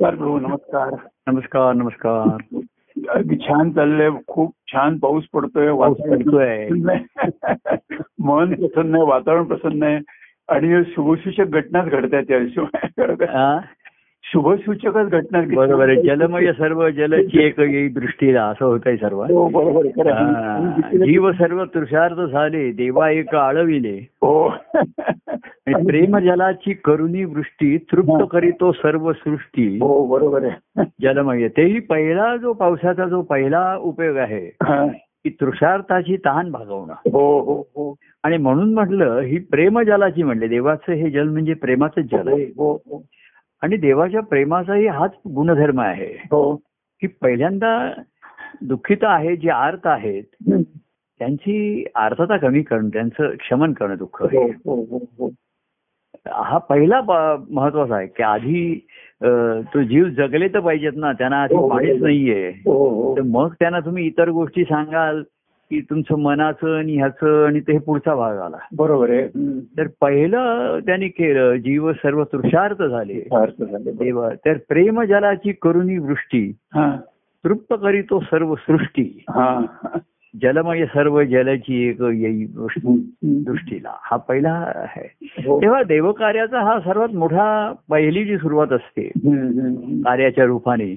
नमस्कार प्रभू नमस्कार. नमस्कार नमस्कार. अगदी छान चाललंय खूप छान पाऊस पडतोय पडतोय. मन प्रसन्न आहे वातावरण प्रसन्न आहे. आणि शुभसूचक घटनाच घडत आहेत या हा? शुभसूचकच घटना. बरोबर आहे. जलमय सर्व जलची एक दृष्टीला असं होतंय सर्व हो बरोबर आहे. हा. जीव सर्व तुषार्थ झाले देवा एक आळविले. हो. प्रेम जलाची करुणी वृष्टी तृप्त करीतो सर्व सृष्टी. हो बरोबर आहे. जलमय. तेही पहिला जो पावसाचा जो पहिला उपयोग आहे. की तृषार्थाची तहान भागवणं. हो हो हो. आणि म्हणून म्हटलं ही प्रेमजलाची म्हणले. देवाचं हे जल म्हणजे प्रेमाचं जल आहे. आणि देवाच्या प्रेमाचाही हाच गुणधर्म आहे हो की पहिल्यांदा दुःखित आहे जे आर्त आहेत. त्यांची आर्थता कमी करणं त्यांचं क्षमन करणं दुःख हो हे. हो हो पहिला महत्त्वाचा आहे की आधी तो जीव जगले तर पाहिजेत ना त्यांना आधी पाणीच. नाहीये तर मग त्यांना तुम्ही इतर गोष्टी सांगाल की तुमचं मनाचं आणि ह्याचं आणि ते पुढचा भाग आला बरोबर आहे. तर पहिलं त्यांनी केलं जीव सर्व तृषार्थ झाले. देव तर प्रेम जलाची करुणी वृष्टी हा तृप्त करीतो सर्व सृष्टी हा जलमय सर्व जलची एक येई. दृष्टीला हा पहिला आहे हो. तेव्हा देवकार्याचा हा सर्वात मोठा पहिली जी सुरुवात असते कार्याच्या रूपाने.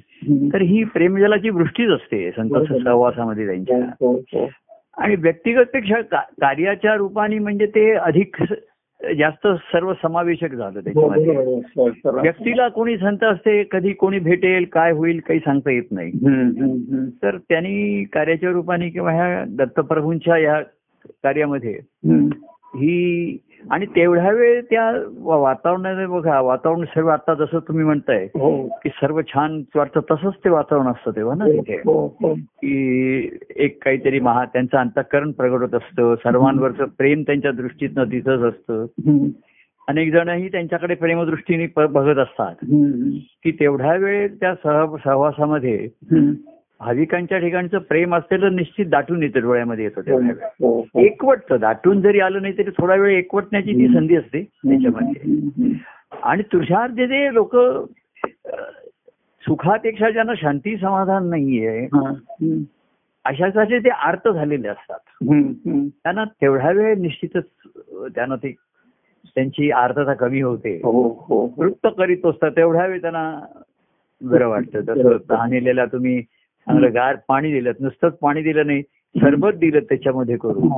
तर ही प्रेमजलाची वृष्टीच असते संत. सहवासामध्ये त्यांच्या हो, हो. आणि व्यक्तिगत पेक्षा कार्याच्या रूपाने म्हणजे ते अधिक जास्त सर्व समावेशक झालं हो, त्याच्यामध्ये सर- व्यक्तीला कोणी संत असते कधी कोणी भेटेल काय होईल काही सांगता येत नाही. तर त्यांनी कार्याच्या रूपाने किंवा ह्या दत्तप्रभूंच्या या कार्यामध्ये. ही आणि तेवढ्या वेळ त्या वातावरणाने बघा वातावरण सर्व आता जसं तुम्ही म्हणताय हो. की सर्व छान वाटतं तसंच ते वातावरण असतं तेव्हा ना तिथे हो हो. की एक काहीतरी महा त्यांचं अंतःकरण प्रगट होत असतं सर्वांवरचं प्रेम त्यांच्या दृष्टीतनं तिथंच असतं. अनेक जणही त्यांच्याकडे प्रेमदृष्टीने बघत असतात. की तेवढ्या वेळ त्या सह सहवासामध्ये. भाविकांच्या ठिकाणचं प्रेम असलेलं निश्चित दाटून येतं डोळ्यामध्ये येतं तेवढ्या वेळ हो, हो. एकवटतं दाटून जरी आलं नाही तरी थोडा वेळ एकवटण्याची ती संधी असते त्याच्यामध्ये. आणि तुषार जे जे लोक सुखापेक्षा ज्यांना शांती समाधान नाहीये हा. अशासाठी ते आर्त झालेले असतात. त्यांना तेवढ्या वेळ निश्चितच त्यांना ते त्यांची आर्तता कमी होते हो हो तृप्त करीत असतात तेवढ्या वेळ त्यांना बरं वाटतं जसं तहानेलेला तुम्ही चांगलं गार पाणी दिलं नुसतंच पाणी दिलं नाही सरबत दिलं त्याच्यामध्ये करून.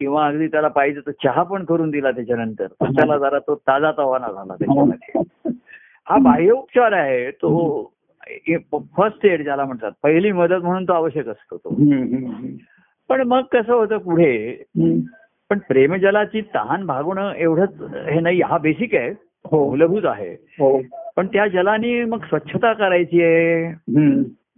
किंवा अगदी त्याला पाहिजे तर चहा पण करून दिला त्याच्यानंतर. तर त्याला जरा तो ताजा तवाना झाला त्याच्यामध्ये. हा बाह्य उपचार आहे तो फर्स्ट एड ज्याला म्हणतात पहिली मदत म्हणून तो आवश्यक असतो तो. पण मग कसं होतं पुढे. पण प्रेमजलाची तहान भागवणं एवढंच हे नाही हा बेसिक आहे हो. मूलभूत आहे. हो. पण त्या जलाने मग स्वच्छता करायची आहे.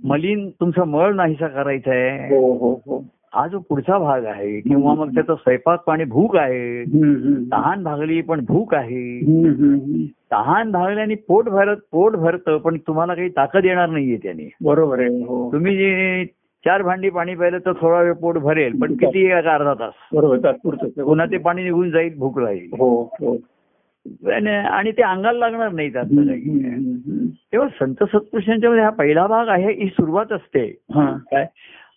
मलिन तुमचा मळ नाहीसा करायचा आहे हो हो हो. हा जो पुढचा भाग आहे किंवा मग त्याचा स्वयंपाक पाणी भूक आहे. तहान भागली पण भूक आहे. तहान भागल्याने पोट भरत पोट भरतं पण तुम्हाला काही ताकद येणार नाहीये त्याने. बरोबर आहे हो. तुम्ही जे चार भांडी पाणी प्यायलं तर थोडा वेळ पोट भरेल पण किती एक अर्धा तास. बरोबर पुन्हा ते पाणी निघून जाईल भूक राहील. आणि ते अंगाला लागणार नाही हम्म. तेव्हा संत सत्पुरुषांच्या मध्ये हा पहिला भाग आहे ही सुरुवात असते. हा. काय?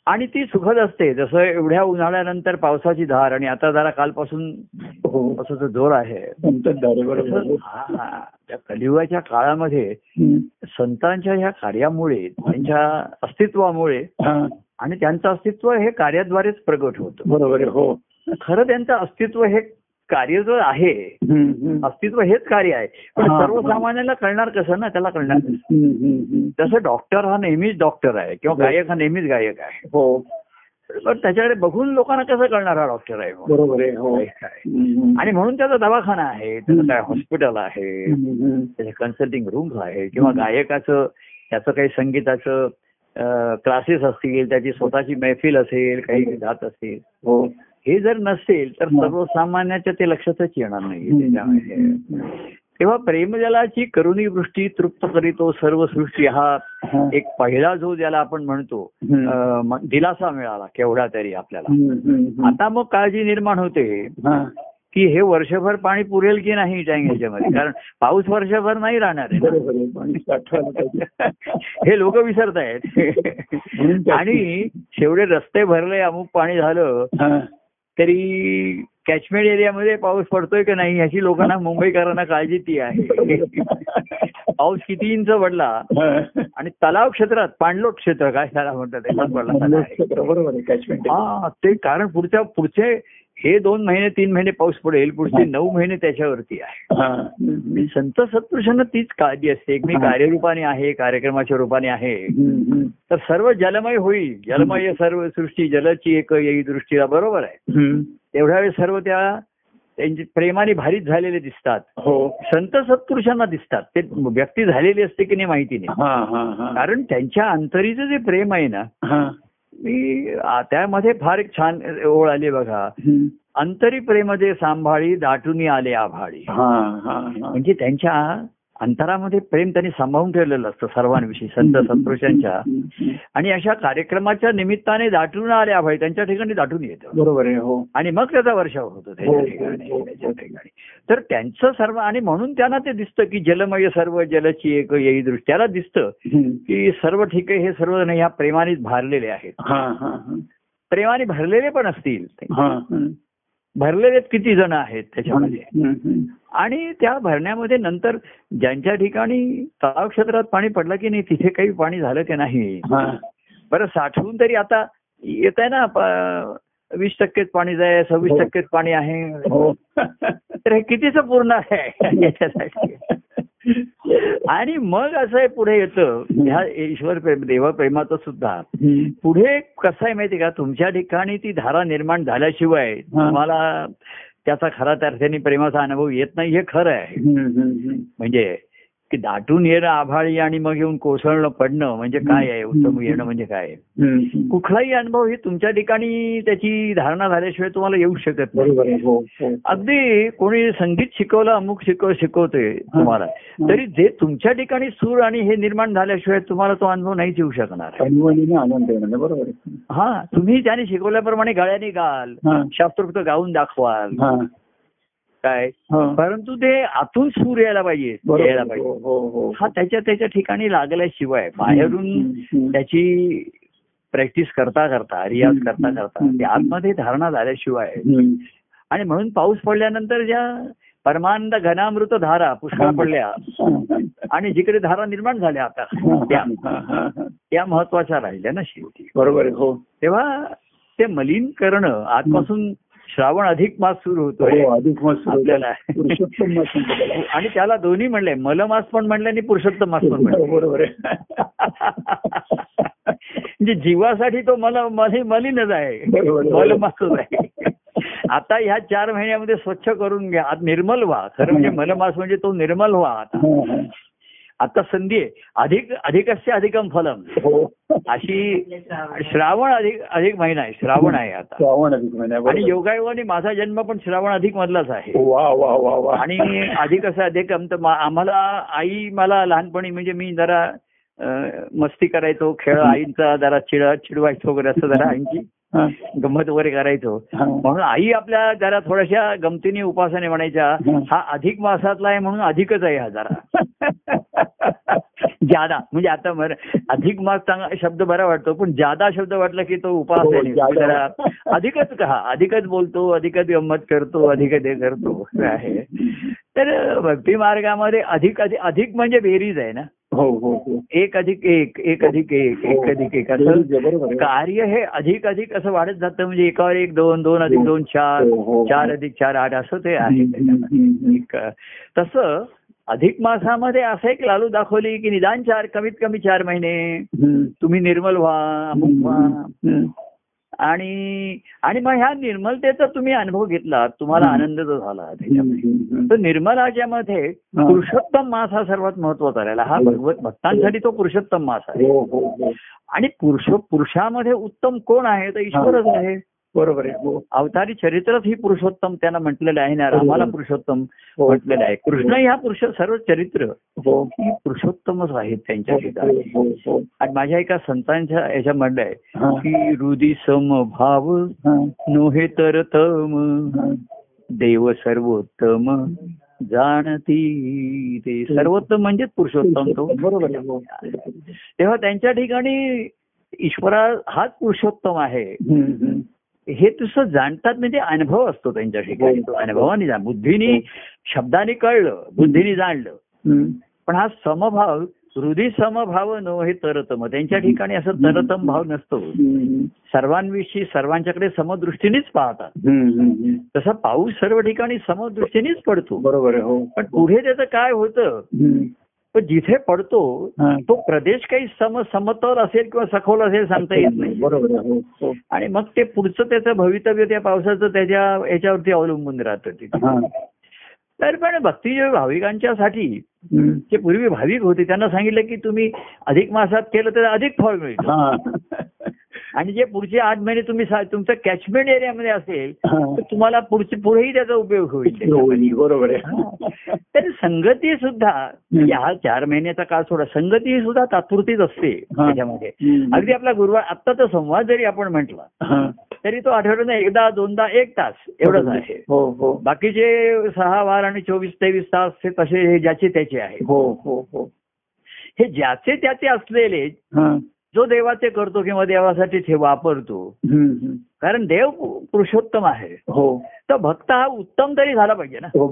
आणि ती सुखद असते. जसं एवढ्या उन्हाळ्यानंतर पावसाची धार आणि आता जरा कालपासून हो. पावसाचा जोर आहे. हा, त्या कलियुगाच्या काळामध्ये. संतांच्या ह्या कार्यामुळे त्यांच्या अस्तित्वामुळे आणि त्यांचं अस्तित्व हे कार्याद्वारेच प्रगट होतं. बरोबर हो. खरं त्यांचं अस्तित्व हे कार्य जो आहे. अस्तित्व हेच कार्य आहे पण हा, हा. सर्वसामान्याला कळणार कसं ना त्याला कळणार. जसं डॉक्टर हा नेहमीच डॉक्टर आहे किंवा हो. गायक हा नेहमीच गायक आहे हो पण त्याच्याकडे बघून लोकांना कसं कळणार हा डॉक्टर आहे? बरोबर आहे हो आणि म्हणून त्याचा दवाखाना आहे त्याचं. काय हॉस्पिटल आहे. त्याचे कन्सल्टिंग रूम्स आहे किंवा. गायकाचं त्याचं काही संगीताचं क्लासेस असतील त्याची स्वतःची मैफिल असेल काही गात असेल हो जर नसेल तर. सर्वसामान्याच्या ते लक्षातच येणार नाही. तेव्हा प्रेमजलाची करुणी वृष्टी तृप्त करीतो सर्व सृष्टी हा. एक पहिला जो ज्याला आपण म्हणतो दिलासा मिळाला केवढा तरी आपल्याला. आता मग काळजी निर्माण होते. की हे वर्षभर पाणी पुरेल की नाही टँक ह्याच्यामध्ये कारण पाऊस वर्षभर नाही राहणार आहे हे लोक विसरत आहेत म्हणून त्या- आणि शेवटे रस्ते भरले अमुक पाणी झालं. तरी कॅचमेंट एरियामध्ये पाऊस पडतोय की नाही ह्याची लोकांना मुंबईकरांना काळजी ती आहे. पाऊस किती इंच पडला. आणि तलाव क्षेत्रात पाणलोट क्षेत्र काय त्याला म्हणतात? पडला. बरोबर हा ते कारण पुढच्या पुढचे हे दोन महिने तीन महिने पाऊस पडेल पुढचे नऊ महिने त्याच्यावरती आहे. हा. मी संत सत्पुरुषांना तीच काळजी असते. एक मी कार्यरूपाने आहे कार्यक्रमाच्या रूपाने आहे. तर सर्व जलमय होईल. जलमय सर्व सृष्टी जलची एक येई दृष्टीला बरोबर आहे. तेवढ्या वेळेस सर्व त्या त्यांची प्रेमाने भारीत झालेले दिसतात. हो. संत सत्पुरुषांना दिसतात. ते व्यक्ती झालेली असते की नाही माहिती नाही. कारण त्यांच्या अंतरीचं जे प्रेम आहे ना मी त्यामध्ये फार एक छान ओळ आली बघा. अंतरी प्रेम जे सांभाळी दाटून आले आभाळी. हा हा हा. म्हणजे त्यांच्या अंतरामध्ये प्रेम त्यांनी सांभाळून ठेवलेलं असतं सर्वांविषयी संत सत्पुरुषांच्या हम्म. आणि अशा कार्यक्रमाच्या निमित्ताने दाटून आले आभाळी त्यांच्या ठिकाणी दाटून येतं बरोबर आहे हो आणि मग त्याचा वर्षाव होतो त्याच्या हो, ठिकाणी हो, हो. त्याच्या ठिकाणी तर त्यांचं सर्व आणि म्हणून त्यांना ते दिसतं की जलमय सर्व जलची एक येई दृष्टी त्याला दिसतं. की सर्व ठिके हे सर्व ह्या प्रेमानेच भारलेले आहेत. प्रेमाने भरलेले पण असतील. भरलेले किती जण आहेत त्याच्यामध्ये. आणि त्या भरण्यामध्ये नंतर ज्यांच्या ठिकाणी तलाव क्षेत्रात पाणी पडलं की नाही तिथे काही पाणी झालं की नाही. बरं साठवून तरी आता येत आहे ना वीस टक्केच पाणी जाय सव्वीस हो. टक्केच पाणी आहे हो तर हे कितीच पूर्ण आहे याच्यासाठी आणि मग असं आहे पुढे येतं. ह्या ईश्वर प्रेम देवप्रेमाचं सुद्धा. पुढे कसं आहे माहिती का? तुमच्या ठिकाणी ती धारा निर्माण झाल्याशिवाय तुम्हाला त्याचा खरा अर्थाने प्रेमाचा अनुभव येत नाही हे खरं आहे. म्हणजे दाटून येणं आभाळी आणि मग येऊन कोसळणं पडणं म्हणजे काय आहे? उत्तम येणं म्हणजे काय आहे? कुठलाही अनुभव हे तुमच्या ठिकाणी त्याची धारणा झाल्याशिवाय तुम्हाला येऊ शकत नाही. बरोबर आहे. हो हो अगदी कोणी संगीत शिकवलं अमुक शिकव शिकवते तुम्हाला. तरी जे तुमच्या ठिकाणी सूर आणि हे निर्माण झाल्याशिवाय तुम्हाला तो अनुभव नाहीच येऊ शकणार. बरोबर हा तुम्ही त्याने शिकवल्याप्रमाणे गाळ्याने गाल हा. शास्त्रोक्त गाऊन दाखवाल. हा. काय परंतु ते आतून सूर यायला पाहिजे यायला पाहिजे हो हो हो हा त्याच्या त्याच्या ठिकाणी लागल्याशिवाय बाहेरून. त्याची प्रॅक्टिस करता करता रियाज. करता करता. ते आतमध्ये धारणा झाल्याशिवाय. आणि म्हणून पाऊस पडल्यानंतर ज्या परमानंद घनामृत धारा पुष्कळ पडल्या आणि जिकडे धारा निर्माण झाल्या आता त्या. त्या महत्त्वाच्या राहिल्या ना शेवटी बरोबर हो तेव्हा ते मलिन करणं आजपासून श्रावण अधिक मास सुरू होतोय हो, अधिक मस्त आपल्याला. पुरुषोत्तम मास. आणि त्याला दोन्ही म्हणले. मलमास पण म्हणले आणि पुरुषोत्तम मास पण म्हणले. बरोबर आहे. म्हणजे जीवासाठी तो मला मली मलिनच आहे. बरोबर, बरोबर. मलमासच आहे. आता ह्या चार महिन्यामध्ये स्वच्छ करून घ्या. आता निर्मल व्हा. खरं म्हणजे मलमास म्हणजे तो निर्मल व्हा आता. हा, हा. आता संधी आहे. अधिक अधिकस्य अधिकम फलम. हो. अशी श्रावण अधिक अधिक महिना आहे. श्रावण आहे आता. श्रावण अधिक महिना आणि. योगायोगाने माझा जन्म पण श्रावण अधिक मधलाच आहे. वा वा वा वा. आणि अधिक असं अधिक तर आम्हाला आई मला लहानपणी म्हणजे मी जरा मस्ती करायचो खेळ आईंचा जरा चिड चिडवायचो वगैरे असं जरा आईंची. गंमत वगैरे करायचो. म्हणून आई आपल्या जरा थोड्याशा गमतीने उपासाने म्हणायच्या हा अधिक मासातला आहे म्हणून अधिकच आहे हा जरा. जादा म्हणजे आता बरं अधिक मास चांगला शब्द बरा वाटतो पण जादा शब्द वाटला की तो उपास हो, अधिकच का अधिकच बोलतो अधिकच गंमत करतो अधिकच हे करतो. आहे. तर भक्ती मार्गामध्ये अधिक अधिक अधिक म्हणजे बेरीज आहे ना? हो हो हो. एक अधिक एक एक अधिक एक एक अधिक एक. असं. कार्य हे अधिक अधिक असं वाढत जातं. म्हणजे एकावर एक दोन दोन अधिक दोन चार हो, हो. चार अधिक चार आठ असं ते आहे तसं अधिक मासामध्ये असं एक लालू दाखवली की निदान चार कमीत कमी चार महिने. तुम्ही निर्मल व्हा अमुक व्हा. आणि आणि मग ह्या निर्मलतेचा तुम्ही अनुभव घेतला तुम्हाला. आनंद जो झाला त्याच्यामध्ये. तर निर्मलाच्यामध्ये. पुरुषोत्तम मास हा सर्वात महत्त्वाचा राहिला हा हो. भगवत भक्तांसाठी तो पुरुषोत्तम मास आहे हो हो आणि पुरुष पुरुषामध्ये उत्तम कोण आहे तर ईश्वरच आहे बरोबर आहे. हो. अवतारी चरित्रच ही पुरुषोत्तम त्यांना म्हटलेलं आहे ना रामाला पुरुषोत्तम हो. म्हटलेलं आहे. कृष्ण ह्या पुरुष सर्व चरित्र हो. ही पुरुषोत्तमच आहेत त्यांच्या ठिकाणी हो हो आणि माझ्या एका संतांच्या याच्या म्हणलं आहे हा. की हृदी समभाव हा. नोहे तर तम. हा. देव सर्वोत्तम जाणती ते. सर्वोत्तम म्हणजेच पुरुषोत्तम तो. बरोबर हो. तेव्हा त्यांच्या ठिकाणी ईश्वरा हाच पुरुषोत्तम आहे. हे तसं जाणतात म्हणजे अनुभव असतो त्यांच्या ठिकाणी तो अनुभवाने जाण बुद्धीने शब्दाने कळलं बुद्धीने जाणलं. पण हा समभाव हृदय समभाव न हे तरतम. त्यांच्या ठिकाणी असं तरतम भाव नसतो. सर्वांविषयी सर्वांच्याकडे समदृष्टीनेच पाहतात. तसा पाऊस सर्व ठिकाणी समदृष्टीनेच पडतो. बरोबर हो. पण पुढे त्याचं काय होतं. पण जिथे पडतो. तो प्रदेश काही सम समतल असेल किंवा सखोल असेल सांगता येत नाही बरोबर हो, हो. आणि मग ते पुढचं त्याचं भवितव्य त्या पावसाचं त्याच्या याच्यावरती अवलंबून राहतं तिथे. तर पण भक्ती भाविकांच्यासाठी. जे पूर्वी भाविक होते त्यांना सांगितलं की तुम्ही अधिक मासात केलं तर अधिक फळ मिळतं हा. आणि जे पुढचे आठ महिने तुम्ही तुमचं कॅचमेंट एरियामध्ये असेल हा. तर तुम्हाला पुढचे पुढेही त्याचा उपयोग होईल. बरोबर आहे तर संगती सुद्धा या चार महिन्याचा काळ सोडा संगती सुद्धा तात्पुरतीच असते हा. त्याच्यामध्ये. अगदी आपला गुरुवार आत्ताचा संवाद जरी आपण म्हटला हा. तरी तो आठवड्यानं एकदा दोनदा एक तास एवढंच आहे हो हो बाकीचे सहा वार आणि चोवीस तेवीस तास हे तसे हे ज्याचे त्याचे आहे हो हो हो हे ज्याचे त्याचे असलेले हा. जो देवाचे करतो किंवा देवासाठी वापरतो. कारण देव पुरुषोत्तम आहे. हो. तर भक्त हा उत्तम तरी झाला पाहिजे ना. हो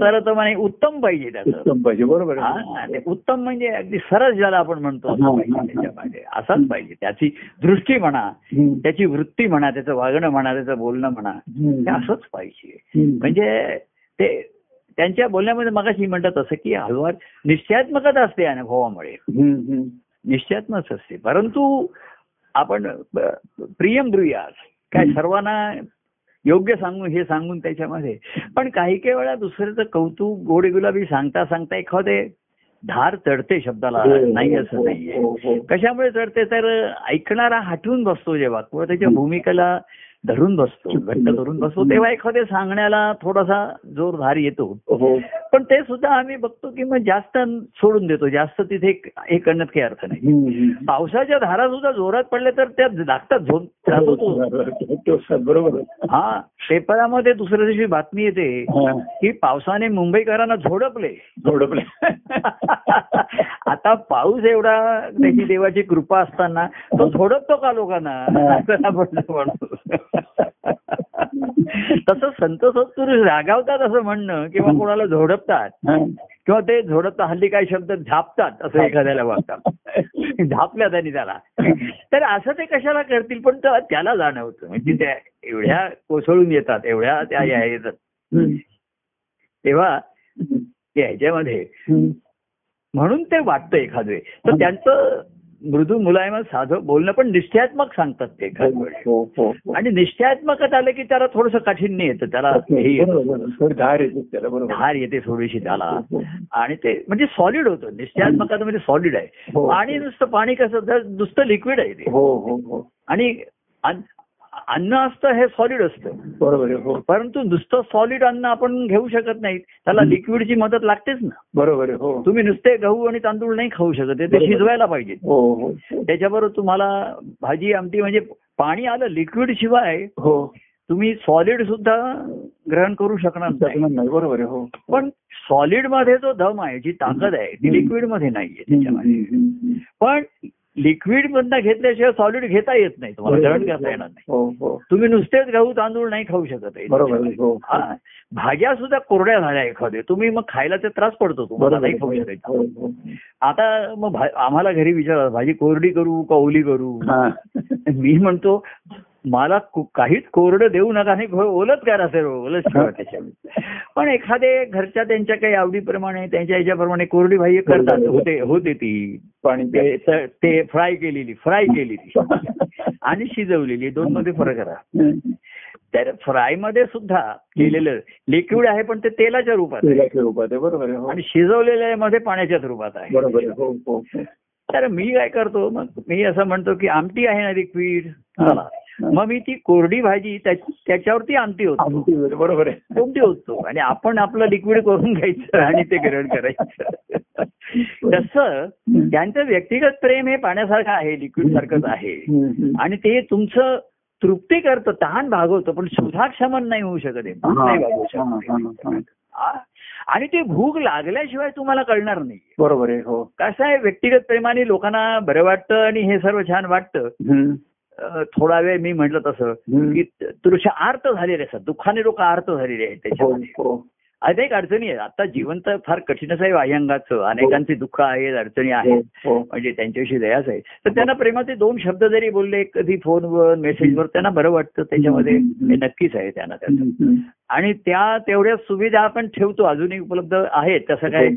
तरतम आणि उत्तम पाहिजे त्याचं. उत्तम पाहिजे बरोबर उत्तम म्हणजे अगदी सरस ज्याला आपण म्हणतो असाच पाहिजे. त्याची दृष्टी म्हणा. त्याची वृत्ती म्हणा त्याचं वागणं म्हणा त्याचं बोलणं म्हणा. ते असंच पाहिजे. म्हणजे ते त्यांच्या बोलण्यामध्ये मगाशी म्हणतात असं की हळूवार निश्चयात्मकता असते अनुभवामुळे. निश्चयात्मक असते. परंतु आपण प्रियम ब्रुयास काय सर्वांना योग्य सांगून हे सांगून त्याच्यामध्ये. पण काही काही वेळा दुसऱ्याचं कौतुक गोडी गुलाबी सांगता सांगता एखादे धार चढते शब्दाला. नाही असं नाहीये. हो, हो. कशामुळे चढते? तर ऐकणारा हटवून बसतो जेव्हा किंवा त्याच्या भूमिकेला धरून बसतो घट्ट धरून बसतो. तेव्हा एखाद्या सांगण्याला थोडासा जोर धार येतो. हो. पण ते सुद्धा आम्ही बघतो की मग जास्त सोडून देतो. जास्त तिथे हे करण्यात काही अर्थ नाही. पावसाच्या धारा सुद्धा जोरात पडल्या तर त्या लागतात झोन जातो तो तो स- बरोबर. हा पेपरामध्ये दुसऱ्या दिवशी बातमी येते हा. की पावसाने मुंबईकरांना झोडपले. थोडं आता पाऊस एवढा त्याची देवाची कृपा असताना तो झोडपतो का लोकांना? तसं संत सत्पुरुष रागावतात असं म्हणणं किंवा कोणाला झोडपतात. किंवा ते झोडपतात हल्ली काही शब्द झापतात असं एखाद्याला वागतात झापल्या त्यांनी त्याला. तर असं ते कशाला करतील? पण त्याला जाणवतं. म्हणजे त्या एवढ्या कोसळून येतात एवढ्या त्या या येतात. तेव्हा ह्याच्यामध्ये. म्हणून ते वाटतं एखादे तर त्यांचं मृदू मुलायम साधं बोलणं पण निश्चयात्मक सांगतात ते हो हो हो. आणि निश्चयात्मकच आलं की त्याला थोडंसं काठिण्य येतं त्याला हे धार येते थोडीशी त्याला. आणि ते म्हणजे सॉलिड होतं. निश्चयात्मकता म्हणजे सॉलिड आहे. आणि नुसतं पाणी कसं नुसतं लिक्विड आहे ते. हो हो हो. आणि अन्न असतं हे सॉलिड असतं. बरोबर हो. परंतु नुसतं सॉलिड अन्न आपण घेऊ शकत नाही त्याला लिक्विडची मदत लागतेच ना. बरोबर हो. तुम्ही नुसते गहू आणि तांदूळ नाही खाऊ शकत ते. शिजवायला पाहिजे. हो हो. त्याच्याबरोबर तुम्हाला भाजी आमटी म्हणजे पाणी आलं लिक्विड शिवाय हो. तुम्ही सॉलिड सुद्धा ग्रहण करू शकणार नाही. बरोबर आहे हो. पण सॉलिडमध्ये जो दम आहे जी ताकद आहे ती लिक्विडमध्ये नाहीये त्याच्यामध्ये. पण लिक्विड मधनं घेतल्याशिवाय सॉलिड घेता येत नाही. तुम्हाला ग्रहण करता येणार नाही. हो हो. तुम्ही नुसतेच गहू तांदूळ नाही खाऊ शकत आहे. हो. भाज्या सुद्धा कोरड्या झाल्या एखाद्या तुम्ही मग खायला ते त्रास पडतो तुम्हाला. नाही खाऊ. शकत. आता मग आम्हाला घरी विचारतात भाजी कोरडी करू का ओली करू. मी म्हणतो मला काहीच कोरडं देऊ नका आणि ओलच करा सर ओलच ठेवा त्याच्यामध्ये. पण एखादे घरच्या त्यांच्या काही आवडीप्रमाणे त्यांच्या ह्याच्याप्रमाणे कोरडी भाजी करतात. होते होते ती. पाणी ते त- ते फ्राय केलेली फ्राय केलेली आणि शिजवलेली दोन मध्ये फरक करा. तर फ्रायमध्ये सुद्धा केलेलं लिक्विड आहे पण ते तेलाच्या रूपात आहे. तेलाच्या रूपात आहे बरोबर हो. आणि शिजवलेल्या मध्ये पाण्याच्या रूपात आहे. हो हो. तर मी काय करतो मग मी असं म्हणतो की आमटी आहे ना लिक्विड चला. मग मी ती कोरडी भाजी त्या- त्याच्यावरती आमटी होतो बरोबर आहे. कोणती होतो आणि आपण आपलं लिक्विड करून घ्यायचं आणि ते ग्रहण करायचं. तसं त्यांचं व्यक्तिगत प्रेम हे पाण्यासारखं आहे लिक्विड सारखंच आहे. आणि ते तुमचं तृप्ती करतं तहान भागवतं पण सुधाक्षमन नाही होऊ शकत आहे नाही भागवू शकत? आणि ते भूक लागल्याशिवाय तुम्हाला कळणार नाही. बरोबर आहे हो. कसं आहे व्यक्तिगत प्रेमाने लोकांना बरं वाटतं आणि हे सर्व छान वाटतं. थोडा वेळ मी म्हटलं तसं. की तुझ्या आर्त झालेले असतात. दुःखाने लोक आर्त झालेले आहेत हो त्याच्यामध्ये. हो. अनेक अडचणी आहेत. आता जीवन तर फार कठीणच आहे बाह्यांगाचं अनेकांचे दुःख आहेत अडचणी हो आहेत. हो म्हणजे त्यांच्याविषयी दयाच आहे. तर त्यांना प्रेमाचे दोन शब्द जरी बोलले कधी फोनवर मेसेजवर त्यांना बरं वाटतं. त्याच्यामध्ये हे नक्कीच आहे त्यांना त्याचं. आणि त्या तेवढ्या सुविधा आपण ठेवतो. अजूनही उपलब्ध आहेत. तसं काय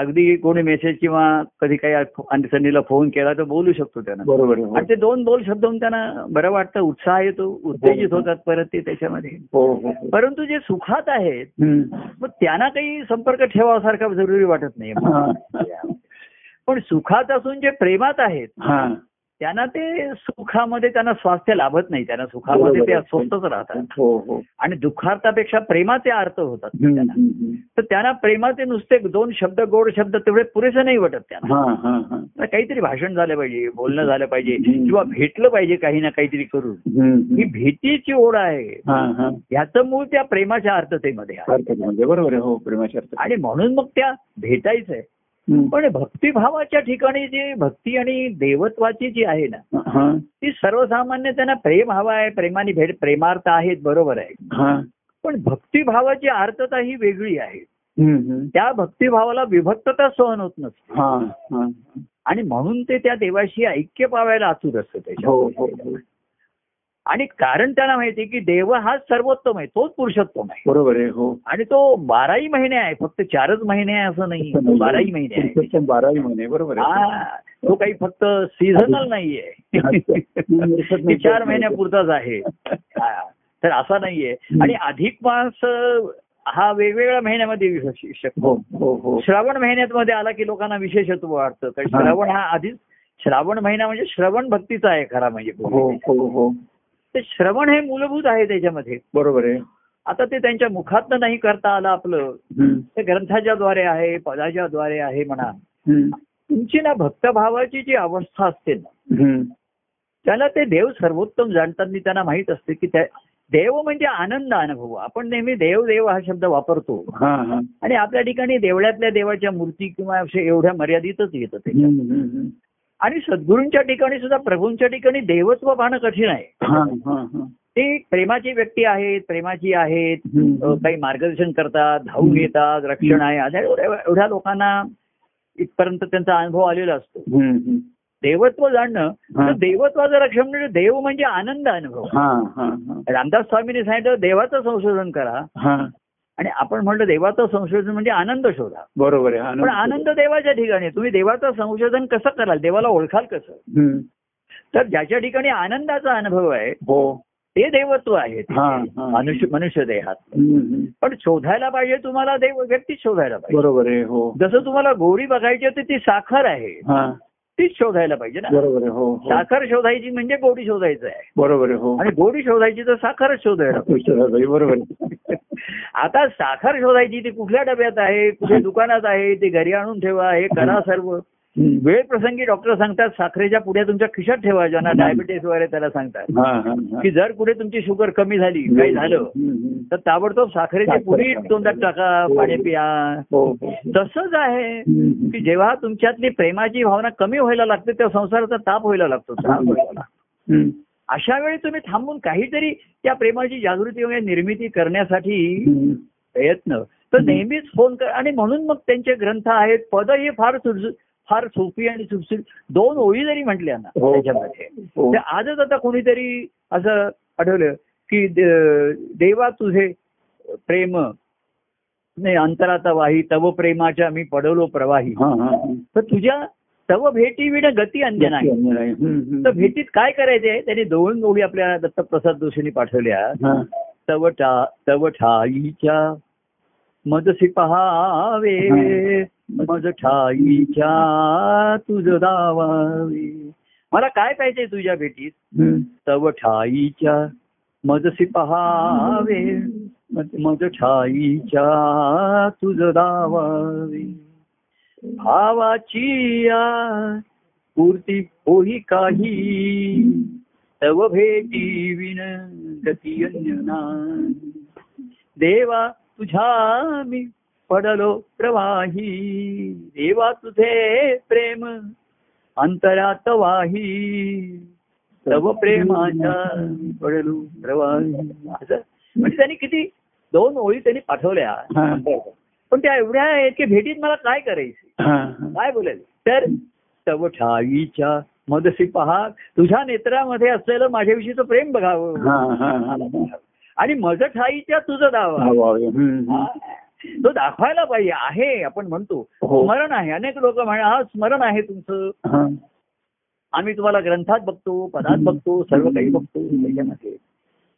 अगदी कोणी मेसेज किंवा कधी काही अडचणीला फोन केला तर बोलू शकतो त्यांना. बरोबर हो. आणि ते दोन बोल शब्द होऊन त्यांना बरं वाटतं उत्साह येतो उत्तेजित होतात परत ते त्याच्यामध्ये. हो हो हो. परंतु जे सुखात आहेत. मग त्यांना काही संपर्क ठेवासारखा जरुरी वाटत नाही. पण सुखात असून जे प्रेमात आहेत हा त्यांना ते सुखामध्ये त्यांना स्वास्थ्य लाभत नाही. त्यांना सुखामध्ये ते अस्वस्थच राहतात. हो हो. आणि दुःखार्थापेक्षा प्रेमाचे अर्थ होतात त्यांना. तर त्यांना प्रेमाचे नुसते दोन शब्द गोड शब्द तेवढे पुरेसे नाही वाटत त्यांना. तर काहीतरी भाषण झालं पाहिजे बोलणं झालं पाहिजे. किंवा भेटलं पाहिजे काही ना काहीतरी करून. ही भीतीची ओढ आहे. हा हा. ह्याचं मूळ त्या प्रेमाच्या अर्थतेमध्ये आहे. बरोबर हो आणि म्हणून मग त्या भेटायचंय. पण भक्तिभावाच्या ठिकाणी जी भक्ती आणि देवत्वाची जी आहे ना ती सर्वसामान्य त्यांना प्रेम हवा आहे प्रेमाने भेट प्रेमार्थ आहेत बरोबर आहे. पण भक्तिभावाची आर्थता ही वेगळी आहे. त्या भक्तिभावाला विभक्तता सहन होत नसते. आणि म्हणून ते त्या देवाशी ऐक्य पावायला आतुर असतं हो त्याच्या हो हो. आणि कारण त्यांना माहिती आहे की देव हाच सर्वोत्तम आहे तोच पुरुषोत्तम आहे. बरोबर आहे हो. आणि तो बाराही महिने आहे फक्त चारच महिने आहे असं नाही बाराही महिने आहे. बाराही महिने बरोबर आहे. हा तो काही फक्त सीझनल नाहीये. चार महिन्यापुरताच आहे. हा. तर असा नाहीये. आणि अधिक मास हा वेगवेगळ्या महिन्यामध्ये शकतो. हो हो हो. श्रावण महिन्यात मध्ये आला की लोकांना विशेषत्व वाटतं. कारण हा. श्रावण हा आधीच श्रावण महिना म्हणजे श्रवण भक्तीचा आहे खरा म्हणजे. हो हो हो. ते श्रवण हे मूलभूत आहे त्याच्यामध्ये. बरोबर आहे. आता ते त्यांच्या मुखातनं नाही करता आलं आपलं. ते ग्रंथाच्या द्वारे आहे पदाच्या द्वारे आहे म्हणा. तुमची ना भक्तभावाची जी अवस्था असते ना. त्याला ते देव सर्वोत्तम जाणताना त्यांना माहीत असते की त्या देव म्हणजे आनंद अनुभव. आपण नेहमी देव देव हा शब्द वापरतो. आणि आपल्या ठिकाणी देवळ्यातल्या देवाच्या मूर्ती किंवा एवढ्या मर्यादितच येतं ते. आणि सद्गुरूंच्या ठिकाणी सुद्धा प्रभूंच्या ठिकाणी देवत्व पाहणं कठीण आहे. हा हा हा. ते प्रेमाची व्यक्ती आहेत प्रेमाची आहेत काही मार्गदर्शन करतात धावून येतात रक्षण आहे. अशा एवढ्या एवढ्या लोकांना इथपर्यंत त्यांचा अनुभव आलेला असतो. देवत्व जाणणं. तर देवत्वाचं रक्षण म्हणजे देव म्हणजे आनंद अनुभव. रामदास स्वामींनी सांगितलं देवाचं संशोधन करा. हा. आणि आपण म्हणलं देवाचं संशोधन म्हणजे आनंद शोधा बरोबर आहे पण आनंद देवाच्या ठिकाणी. तुम्ही देवाचं संशोधन कसं कराल देवाला ओळखाल कसं. तर ज्याच्या ठिकाणी आनंदाचा अनुभव आहे हो ते देवत्व आहे. मनुष्य मनुष्य देहात. पण शोधायला पाहिजे तुम्हाला देव व्यक्तीच शोधायला पाहिजे बरोबर आहे हो जसं तुम्हाला गोडी बघायची तर ती साखर आहे तीच शोधायला पाहिजे ना बरोबर आहे हो हो. साखर शोधायची म्हणजे गोडी शोधायचं आहे बरोबर आहे हो आणि गोडी शोधायची तर साखरच शोधायला पाहिजे. बरोबर. आता साखर शोधायची ती कुठल्या डब्यात आहे कुठे दुकानात आहे ती घरी आणून ठेवा हे करा सर्व. वेळ प्रसंगी डॉक्टर सांगतात साखरेच्या पुढ्या तुमच्या खिशात ठेवा ज्यांना डायबिटीस वगैरे त्याला सांगतात. हा हा हा. की जर कुठे तुमची शुगर कमी झाली काही झालं. तर ताबडतोब साखरेची टाका. तोंडात टाका पाणी पिया. हो हो. तसंच आहे. की जेव्हा तुमच्यातली प्रेमाची भावना कमी व्हायला लागते तेव्हा संसाराचा ताप व्हायला लागतो अशा वेळी तुम्ही थांबून काहीतरी त्या प्रेमाची जागृती वगैरे निर्मिती करण्यासाठी. प्रयत्न तर नेहमीच फोन कर आणि म्हणून मग त्यांचे ग्रंथ आहेत पद हे फार फार सोपी आणि सुटसुट दोन ओळी जरी म्हटल्या ना हो. त्याच्यामध्ये हो. ते आजच आता कोणीतरी असं आठवलं की देवा तुझे प्रेम नाही अंतराचा वाही तव प्रेमाच्या मी पडवलो प्रवाही. तर तुझ्या तव भेटी विण गती अन्य नाही. तर भेटीत काय करायचंय? त्यांनी दोन ओळी आपल्या दत्तप्रसाद जोशींनी पाठवल्या. हा. तव टा तव ठाईच्या मजसी पहावे मज ठाईच्या तुझ दावावे मला काय पाहिजे तुझ्या भेटीत. तव ठाईच्या मजसी पहावे मज ठाईच्या तुझ दावावे भावाची या पूर्ती होई काही. तव भेटी विन गती देवा तुझ्या मी पडलो प्रवाही. देवा तुझे प्रेम अंतरात वाही. तव प्रेमाच्या पडलो प्रवाही. असं? म्हणजे त्यांनी किती दोन ओळी त्यांनी पाठवल्या. पण त्या एवढ्या आहेत की भेटीत मला काय करायचे. काय बोलायचं? तर तव ठाईच्या मदसी पहा तुझ्या नेत्रामध्ये असलेलं माझ्याविषयीचं प्रेम बघावं. हा, हा, हा. आणि मज ठाईच्या तुझं दावा. तो दाखवायला पाहिजे. आहे आपण म्हणतो. हो. स्मरण आहे. अनेक लोक म्हणा हा स्मरण आहे तुमचं. आम्ही तुम्हाला ग्रंथात बघतो पदात बघतो सर्व काही बघतो. त्याच्यामध्ये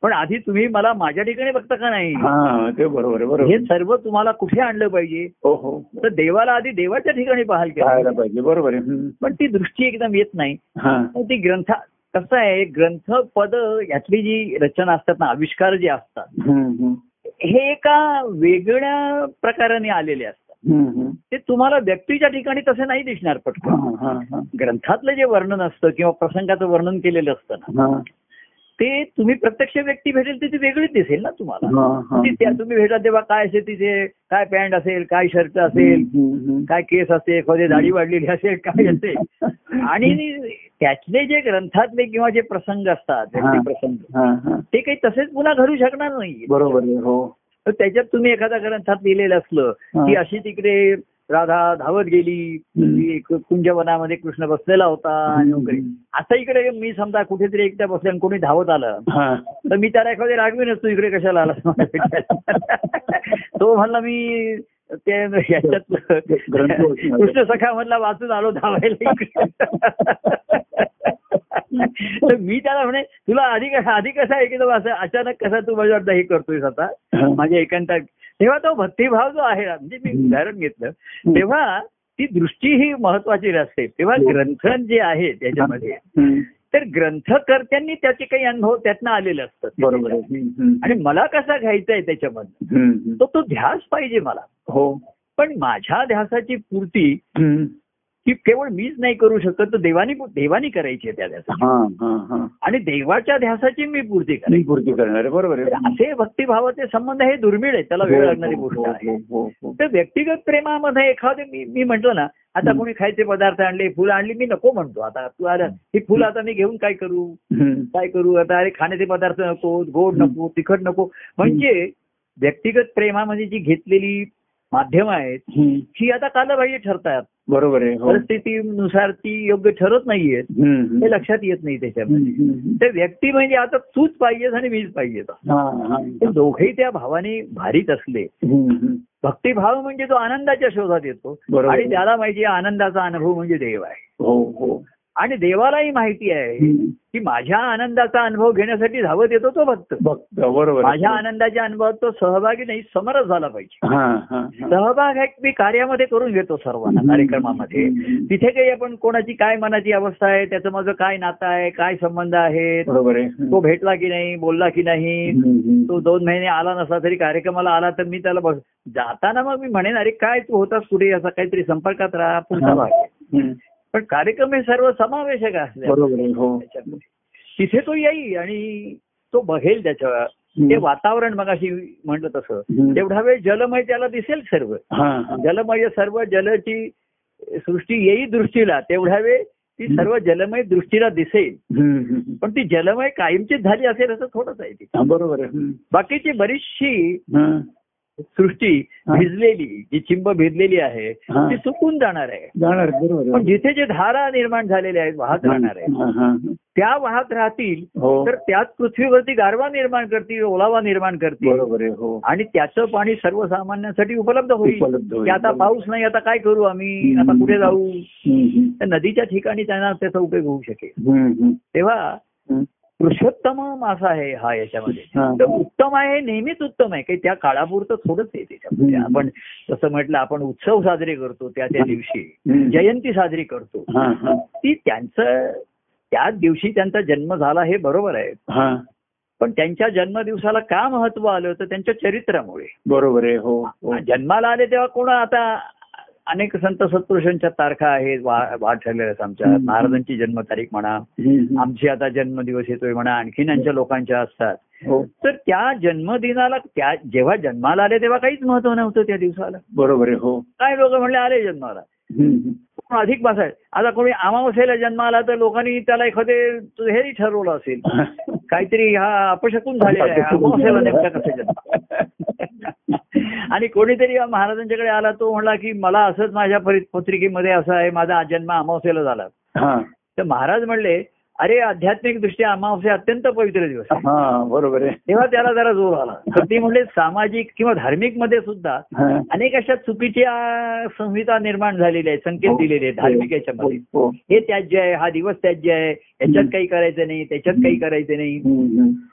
पण आधी तुम्ही मला माझ्या ठिकाणी बघता का नाही हा ते बरोबर आहे हे बरोबर सर्व तुम्हाला कुठे आणलं पाहिजे हो हो तर देवाला आधी देवाच्या ठिकाणी पाहाल पाहायला केलं पाहिजे बरोबर आहे. पण ती दृष्टी एकदम येत नाही हा ती ग्रंथ कसं आहे ग्रंथ पद यातली जी रचना असतात ना आविष्कार जे असतात. हे एका वेगळ्या प्रकाराने आलेले असतात. ते तुम्हाला व्यक्तीच्या ठिकाणी तसे नाही दिसणार पटकन. ग्रंथातलं जे वर्णन असतं किंवा प्रसंगाचं वर्णन केलेलं असतं ना. ते तुम्ही प्रत्यक्ष व्यक्ती भेटेल तर ती वेगळीच दिसेल ना तुम्हाला. ती त्या तुम्ही भेटा तेव्हा काय असेल तिथे? काय पॅन्ट असेल? काय शर्ट असेल. काय केस असेल? एखादी दाढी वाढलेली असेल? काय असेल? आणि त्यातले जे ग्रंथातले किंवा जे प्रसंग असतात व्यक्ती. प्रसंग. ते काही तसेच पुन्हा घडू शकणार नाही. बरोबर हो. तर त्याच्यात तुम्ही एखाद्या ग्रंथात लिहिलेलं असलं. की अशी तिकडे राधा धावत गेली. एक कुंजवनामध्ये कृष्ण बसलेला होता आणि वगैरे. असं इकडे मी समजा कुठेतरी एकट्या बसल्या आणि कोणी धावत आलं हा. तर मी त्याला एखादी रागवीनच तू इकडे कशाला भेटायला? तो म्हणला मी ते याच्यात कृष्ण सखा म्हणला वाचून आलो धावायला. तर मी त्याला म्हणे तुला आधी कसा आधी कसं आहे की तो असं अचानक कसा तू माझ्या वाटतं हे करतोयस आता. माझ्या एकांतात तेव्हा तो भक्तिभाव जो आहे म्हणजे मी उदाहरण घेतलं तेव्हा ती दृष्टी ही महत्वाची असते. तेव्हा ग्रंथन जे आहे त्याच्यामध्ये. तर ग्रंथकर्त्यांनी त्याचे काही अनुभव त्यातनं आलेले असतात. बरोबर. आणि मला कसा घ्यायचा आहे त्याच्यामधनं? हम्म. तो तो ध्यास पाहिजे मला. हो. पण माझ्या ध्यासाची पूर्ती ही केवळ मीच नाही करू शकत तर देवानी देवानी करायची आहे त्या ध्यासाची. हा हा हा. आणि देवाच्या ध्यासाची मी पूर्ती मी पूर्ती करणार आहे बरोबर आहे. असे भक्तिभावाचे संबंध हे दुर्मिळ आहेत त्याला वेळ लागणारी हो, गोष्ट हो, आहे. हो, हो, हो. तर व्यक्तिगत प्रेमामध्ये एखादे मी मी म्हंटल ना आता हं. कोणी खायचे पदार्थ आणले फुलं आणली मी नको म्हणतो. आता तू आला ही फुलं आता मी घेऊन काय करू. काय करू? आता अरे खाण्याचे पदार्थ नको गोड नको तिखट नको. म्हणजे व्यक्तिगत प्रेमामध्ये जी घेतलेली माध्यमं आहेत. ही आता कालबाह्य ठरतात. बरोबर आहे हो. परिस्थितीनुसार ती योग्य ठरत नाहीये. हे लक्षात येत नाही त्याच्यामध्ये. तर व्यक्ती म्हणजे आता तूच पाहिजेस आणि मीच पाहिजे. ते दोघेही त्या भावाने भारीत असले. भक्तिभाव म्हणजे तो आनंदाच्या शोधात येतो. आणि त्याला माहिती आनंदाचा अनुभव म्हणजे देव आहे. हो हो. आणि देवालाही माहिती आहे. की माझ्या आनंदाचा अनुभव घेण्यासाठी धावत येतो तो भक्त बरोबर. माझ्या आनंदाच्या अनुभवात तो सहभागी नाही समरस झाला पाहिजे. सहभाग आहे मी कार्यामध्ये करून घेतो सर्वांना कार्यक्रमामध्ये तिथे काही आपण कोणाची काय मनाची अवस्था आहे त्याचं माझं काय नातं आहे काय संबंध आहे तो भेटला की नाही बोलला की नाही. तो दोन महिने आला नसला तरी कार्यक्रमाला आला तर मी त्याला जाताना मग मी म्हणेन अरे काय तू होतास कुठे असा काहीतरी संपर्कात राहा पुढचा भाग आहे. हम्म. पण कार्यक्रम हे सर्व समावेशक असले हो तिथे तो येईल आणि तो बघेल त्याच्या. ते वातावरण मग अशी म्हणलं तसं. तेवढा वेळ जलमय त्याला दिसेल सर्व. जलमय सर्व जलची सृष्टी येई दृष्टीला तेवढ्या वेळ ती सर्व जलमय दृष्टीला दिसेल. पण ती जलमय कायमचीच झाली असेल असं थोडंच आहे ती बरोबर. बाकीची बरीचशी हा. सृष्टी. भिजलेली जी चिंब भिजलेली आहे. ती सुकून जाणार आहे जाणार बरोबर पण. जिथे जे धारा निर्माण झालेल्या आहेत वाहत राहणार आहे. त्या वाहत राहतील हो तर त्याच पृथ्वीवरती गारवा निर्माण करतील ओलावा निर्माण करतील बरोबर आहे हो आणि त्याचं पाणी सर्वसामान्यांसाठी उपलब्ध होईल. की आता पाऊस नाही आता काय करू आम्ही. आता कुठे जाऊ. तर नदीच्या ठिकाणी त्यांना त्याचा उपयोग होऊ शकेल. तेव्हा. पुरुषोत्तम मासा आहे हा याच्यामध्ये. तर उत्तम आहे हे नेहमीच उत्तम आहे. काही त्या काळापुरतं थोडंच आहे त्याच्यामध्ये. आपण जसं म्हटलं आपण उत्सव साजरे करतो त्या त्या दिवशी. जयंती साजरी करतो. ती त्यांचं त्याच दिवशी त्यांचा जन्म झाला हे बरोबर आहे. हा. पण त्यांच्या जन्मदिवसाला का महत्त्व आलं तर त्यांच्या चरित्रामुळे. बरोबर आहे. हो. हो जन्माला आले तेव्हा कोण आता अनेक संत सत्पुरुषांच्या तारखा आहेत वाढ ठरलेल्या आहेत आमच्या. महाराजांची जन्मतारीख म्हणा. आमची आता जन्मदिवस येतोय म्हणा आणखीनांच्या लोकांच्या असतात. हो. तर त्या जन्मदिनाला त्या जेव्हा जन्माला आले तेव्हा काहीच महत्त्व नव्हतं त्या दिवसाला. बरोबर आहे हो. काय लोक म्हणले आले जन्माला. अधिक बसाय आता कोणी अमावस्येला जन्माला तर लोकांनी त्याला एखादे हेही ठरवलं असेल. काहीतरी हा अपशकून झालेला आहे. अमावस्येला नेमका कसं जन्म? आणि कोणीतरी महाराजांच्याकडे आला तो म्हणला की मला असंच माझ्या पत्रिकेमध्ये असं आहे माझा जन्म अमावस्येला झाला. हा. तर महाराज म्हणले अरे आध्यात्मिक दृष्ट्या अमावस्या अत्यंत पवित्र दिवस आहे. हा बरोबर आहे. तेव्हा त्याला जरा जोर आला. तर ती म्हणले सामाजिक किंवा धार्मिकमध्ये सुद्धा हा. अनेक अशा चुकीच्या संहिता निर्माण झालेल्या आहेत संकेत दिलेले आहेत धार्मिक याच्यामध्ये. हो. हे. त्याज्य आहे हा दिवस त्याज्य आहे याच्यात काही करायचं नाही त्याच्यात काही करायचं नाही.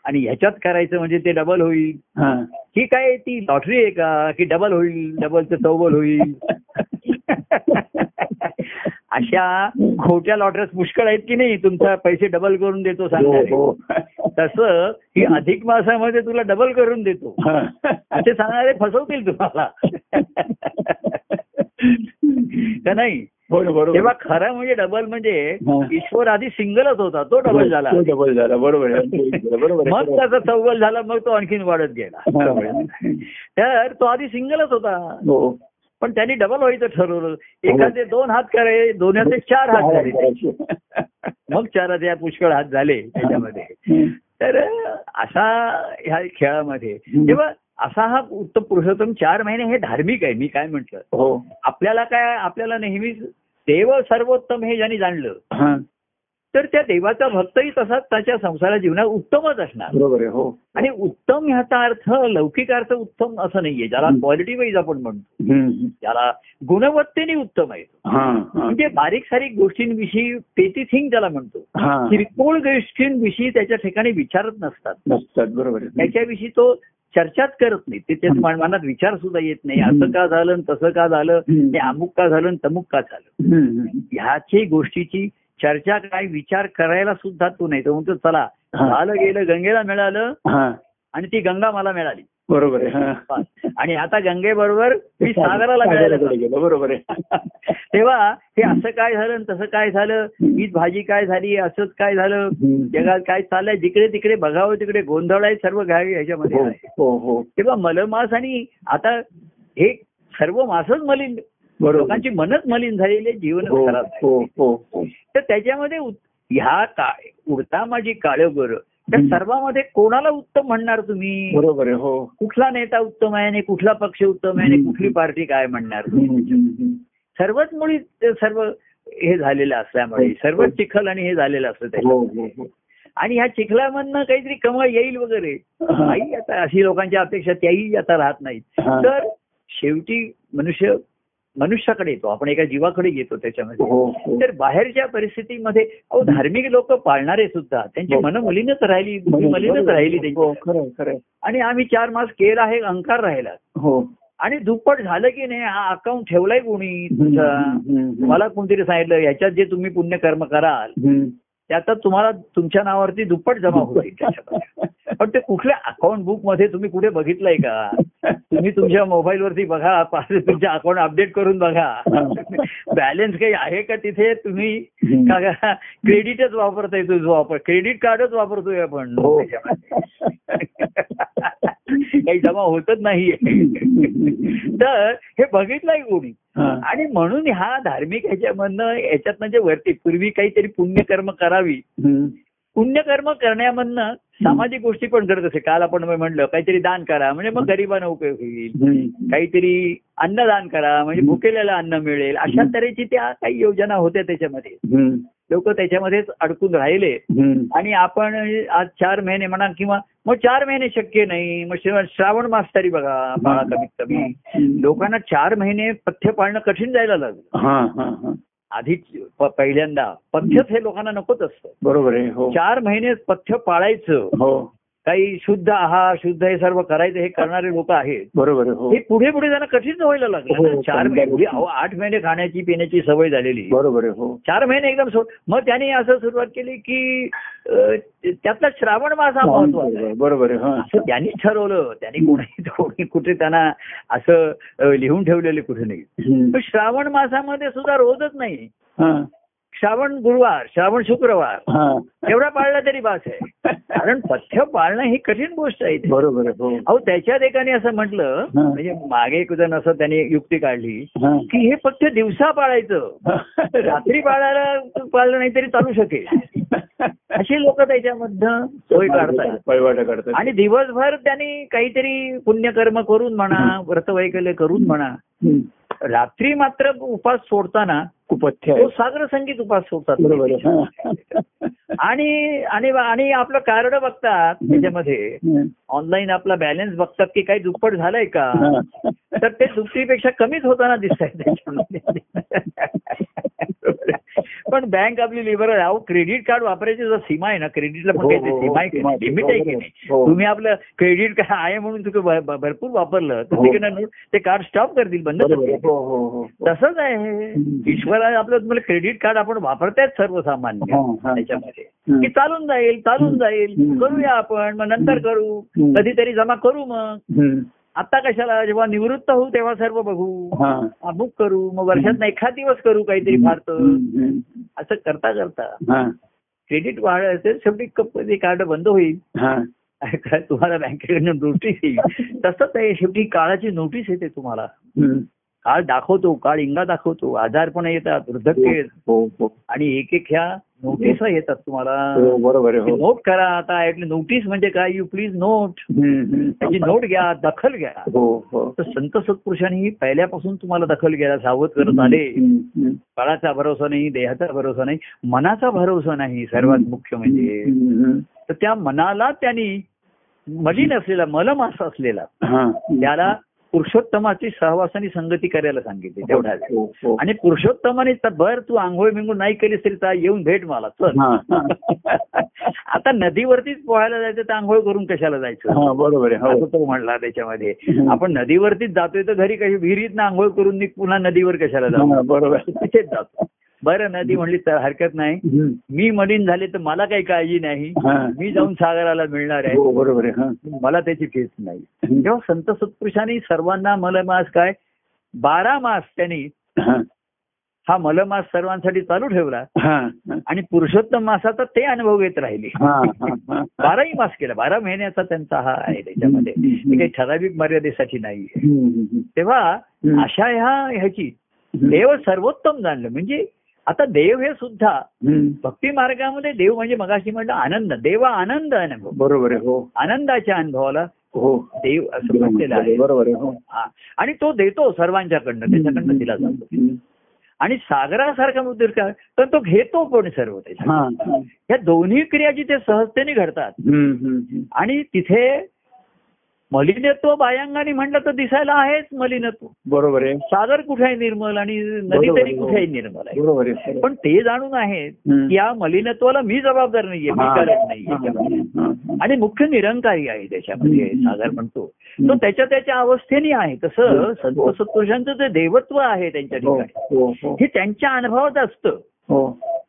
आणि ह्याच्यात करायचं म्हणजे ते डबल होईल. हा. ही काय ती लॉटरी आहे का? की डबल होईल डबलचं चौबल होईल? अशा खोट्या लॉटऱ्यात पुष्कळ आहेत की नाही? तुमचा पैसे डबल करून देतो हो, सांगणारे. हो. तसं ही अधिक मासामध्ये तुला डबल करून देतो. असे सांगणारे फसवतील तुम्हाला. का नाही? हो तेव्हा खरं म्हणजे डबल म्हणजे. ईश्वर आधी सिंगलच होता तो डबल झाला. डबल झाला. बरोबर मग त्याचा चौगल झाला मग तो आणखीन वाढत गेला. तर तो आधी सिंगलच होता. पण त्यांनी डबल व्हायचं ठरवलं. एखादे दोन हात करे दोन्हाचे चार हात झाले मग चाराचे या पुष्कळ हात झाले त्याच्यामध्ये. तर असा ह्या खेळामध्ये तेव्हा असा हा उत्तम पुरुषोत्तम चार महिने हे धार्मिक आहे मी काय म्हंटल. हो. आपल्याला काय आपल्याला नेहमीच देव सर्वोत्तम हे ज्यांनी जाणलं हा. तर त्या देवाचा भक्तही तसाच त्याच्या संसार जीवनात उत्तमच असणार. बरोबर हो. आणि उत्तम ह्याचा अर्थ लौकिक अर्थ उत्तम असं नाहीये. ज्याला. क्वालिटी वाईज आपण म्हणतो. ज्याला गुणवत्तेने उत्तम आहे. म्हणजे बारीक सारीक गोष्टींविषयी पेटी थिंग त्याला म्हणतो. किरकोळ गोष्टींविषयी त्याच्या ठिकाणी विचारत नसतात. नसतात बरोबर त्याच्याविषयी तो चर्चाच करत नाही. ते त्याच्या मन- मनात विचार सुद्धा येत नाही. असं का झालं तसं का झालं? हं. हे अमुक का झालं तमुक का झालं. ह्याची गोष्टीची चर्चा काय विचार करायला सुद्धा तू नाही. तो म्हणतो चला. झालं गेलं गंगेला मिळालं आणि ती गंगा मला मिळाली. बरोबर आहे. आणि आता गंगेबरोबर मी सागराला मिळायला बरोबर आहे. तेव्हा हे असं काय झालं तसं काय झालं? हीच भाजी काय झाली? असंच काय झालं. जगात काय चाललंय? जिकडे तिकडे बघावं तिकडे गोंधळ आहे सर्व घ्यावे ह्याच्यामध्ये हो हो हो. तेव्हा मलमास आणि आता हे सर्व मासच मलिन. लोकांची मनच मलिन झालेली आहे, जीवनच हो. हो हो तर त्याच्यामध्ये ह्या काळ उडता माझी काळ बर त्या. सर्वांमध्ये कोणाला उत्तम म्हणणार तुम्ही बरोबर आहे हो कुठला नेता उत्तम आहे आणि कुठला पक्ष उत्तम आहे आणि. कुठली पार्टी काय म्हणणार. सर्वच मुळी सर्व हे झालेलं असल्यामुळे. सर्वच चिखल आणि हे झालेलं असतं हो आणि ह्या चिखलामधनं काहीतरी कमाई येईल वगैरे. काही आता अशी लोकांची अपेक्षा त्याही आता राहत नाहीत. तर शेवटी मनुष्य मनुष्याकडे येतो. आपण एका जीवाकडे येतो त्याच्यामध्ये. हो हो. तर बाहेरच्या परिस्थितीमध्ये अहो धार्मिक लोक पाळणारे सुद्धा त्यांची हो. मन मलिनच राहिली मलिनच राहिली त्यांची. आणि आम्ही चार मास केला हे अंकार राहिला. हो. आणि दुप्पट झालं की नाही हा अकाउंट ठेवलाय कोणी तुमचा. मला कोणतरी सांगितलं ह्याच्यात जे तुम्ही पुण्यकर्म कराल हम्म. त्याचा तुम्हाला तुमच्या नावावरती दुप्पट जमा त्याच्यामध्ये. पण ते कुठल्या अकाउंट बुकमध्ये तुम्ही कुठे बघितलंय का? तुम्ही तुमच्या मोबाईल वरती बघा तुमच्या अकाउंट अपडेट करून बघा. बॅलन्स काही आहे का तिथे? तुम्ही क्रेडिटच वापरताय तुझं वापर क्रेडिट कार्डच वापरतोय आपण हो. काही जमा होतच नाहीये. तर हे बघितलंय कोणी. आणि म्हणून ह्या धार्मिक ह्याच्यामधनं याच्यातनं जे वरती पूर्वी काहीतरी पुण्यकर्म करावी. पुण्यकर्म करण्यामधनं सामाजिक गोष्टी पण करत असे काल आपण म्हणलं काहीतरी दान करा म्हणजे मग गरिबांना उपयोग होईल. काहीतरी अन्नदान करा म्हणजे भुकेलेला अन्न मिळेल. अशा तऱ्हेची त्या काही योजना होत्या त्याच्यामध्ये. लोक त्याच्यामध्येच अडकून राहिले. आणि आपण आज चार महिने म्हणा किंवा मग चार महिने शक्य नाही. मग श्रावण- मास तरी बघा बाळा कमीत कमी. लोकांना चार महिने पथ्य पाळणं कठीण जायला लागलं. हा हा हा. आधी प- पहिल्यांदा पथ्यच हे लोकांना नकोच असतं. बरोबर आहे हो. चार महिने पथ्य पाळायचं हो. काही शुद्ध आहार शुद्ध हे सर्व करायचं हे करणारे लोक आहेत. बरोबर हो. हे पुढे पुढे त्यांना कठीण व्हायला लागलं हो. चार महिने आठ महिने खाण्याची पिण्याची सवय झालेली. बरोबर हो. चार महिने एकदम मग त्यांनी असं सुरुवात केली की त्यातला श्रावण मास हा महत्त्वाचा आहे. बरोबर आहे हा. असं त्यांनी ठरवलं. त्यांनी कोणी कोणी कुठे त्यांना असं लिहून ठेवलेले कुठे नाही. पण श्रावण मासामध्ये सुद्धा रोजच नाही. श्रावण गुरुवार श्रावण शुक्रवार एवढा पाळला तरी बास आहे. कारण पथ्य पाळणं ही कठीण गोष्ट आहे बरोबर हो. अहो त्याच्यात एकाने असं म्हटलं. म्हणजे मागे एक जण असं त्यांनी युक्ती काढली. की हे फक्त दिवसा पाळायचं. रात्री पाळायला पाळलं नाही तरी चालू शकेल. अशी लोक त्याच्यामधनं सोय काढतात. आणि दिवसभर त्यांनी काहीतरी पुण्यकर्म करून म्हणा व्रतवैकल्य करून म्हणा. रात्री मात्र उपास सोडताना कुपथ्य तो सागर संगीत उपास सोडतात हा. आणि आणि आपलं कार्ड बघतात त्याच्यामध्ये. ऑनलाईन आपला बॅलन्स बघतात की काही दुप्पट झालंय का हा. तर ते दुपटीपेक्षा कमीच होताना दिसत पण बँक आपली लिबरल अहो क्रेडिट कार्ड वापरायची जर सीमा आहे ना क्रेडिटला पण हो, काही हो, सीमा आहे की नाही. लिमिट आहे की हो, नाही हो. तुम्ही आपलं क्रेडिट कार्ड आहे म्हणून तुम्ही भरपूर वापरलं तर हो. ते कार्ड स्टॉप करतील बंद हो हो हो तसंच आहे. ईश्वराने आपलं तुम्हाला क्रेडिट कार्ड आपण वापरतायत सर्वसामान्य. त्याच्यामध्ये. की चालून जाईल चालून जाईल. करूया आपण मग नंतर करू. कधीतरी जमा करू मग. आता कशाला जेव्हा निवृत्त होऊ तेव्हा सर्व बघू. अमुक करू मग वर्षात एखाद दिवस करू काहीतरी फार तर हम्म. हम्म. असं करता करता. क्रेडिट वाढायचं शेवटी कार्ड बंद होईल तुम्हाला बँकेकडनं नोटीस येईल. तसंच आहे शेवटी काळाची नोटीस येते तुम्हाला. काळ दाखवतो काळ इंगा दाखवतो आजारपण येतात वृद्धक्य येत. हो हो. आणि एक एक ह्या नोटीस येतात तुम्हाला. हो बरोबर हो. नोट करा आता ऐकलं नोटीस म्हणजे काय? You please note. त्याची नोट घ्या दखल घ्या. हो हो. तर संत सत्पुरुषांनी पहिल्यापासून तुम्हाला दखल घ्यायला सावध करत आले. काळाचा भरोसा नाही देहाचा भरोसा नाही मनाचा भरोसा नाही सर्वात मुख्य म्हणजे. तर त्या मनाला त्यांनी मलिन असलेला मलमास असलेला हा. त्याला पुरुषोत्तमाची सहवासाने संगती करायला सांगितली तेवढ्या वेळ. हो, हो. आणि पुरुषोत्तमाने तर बर तू आंघोळ बिंघोळ नाही केलीस तरी चा येऊन भेट मला चल हा, हा. आता नदीवरतीच पोहायला जायचं तर आंघोळ करून कशाला जायचं हा बरोबर हो तो म्हणला त्याच्यामध्ये. आपण नदीवरतीच जातोय तर घरी कशी विहिरीत आंघोळ करून पुन्हा नदीवर कशाला हा, जाऊ बरोबर. तिथेच जातो बरं नदी म्हणली तर हरकत नाही. मी मलिन झाले तर मला काही काळजी नाही. मी जाऊन सागराला मिळणार आहे हो बरोबर आहे. मला त्याची फेस नाही. तेव्हा संत सत्पुरुषांनी सर्वांना मलमास काय बारा मास त्यांनी हा. मलमास सर्वांसाठी चालू ठेवला हा. आणि पुरुषोत्तम मासाचा ते अनुभव घेत राहिले. बाराही मास केला बारा महिन्याचा त्यांचा हा आहे त्याच्यामध्ये काही ठराविक मर्यादेसाठी नाही तेव्हा. अशा ह्या ह्याची. देव सर्वोत्तम जाणलं म्हणजे आता देव हे सुद्धा. भक्ती मार्गामध्ये देव म्हणजे मगाशी म्हटलं आनंद देव आनंद अनुभव बरोबर आहे हो आनंदाच्या अनुभवाला हो देव असं म्हटलेलं आहे बरोबर आहे हो. आणि तो देतो सर्वांच्याकडनं त्याच्याकडनं दिला जातो. आणि सागरासारखा मुद्दे काय तर तो घेतो पण सर्व त्याच्या हा. हा. या दोन्ही क्रिया जिथे सहजतेने घडतात. आणि तिथे मलिनत्व बायांगाने म्हटलं तर दिसायला आहेच मलिनत्व बरोबर आहे सागर कुठे आहे निर्मल आणि नदी तरी आहे. कुठे आहे निर्मल आहे बरोबर आहे पण ते जाणून हम्म. की या मलिनत्वाला मी जबाबदार नाहीये मी. करत नाही याच्यामध्ये. हा. आणि मुख्य निरंकारी आहे त्याच्यामध्ये. सागर म्हणतो. तो त्याच्या त्याच्या अवस्थेने आहे तसं. संत सत्पुरुषांचं जे देवत्व आहे त्यांच्या हो, ठिकाणी हो, हो. हे त्यांच्या अनुभवात असतं.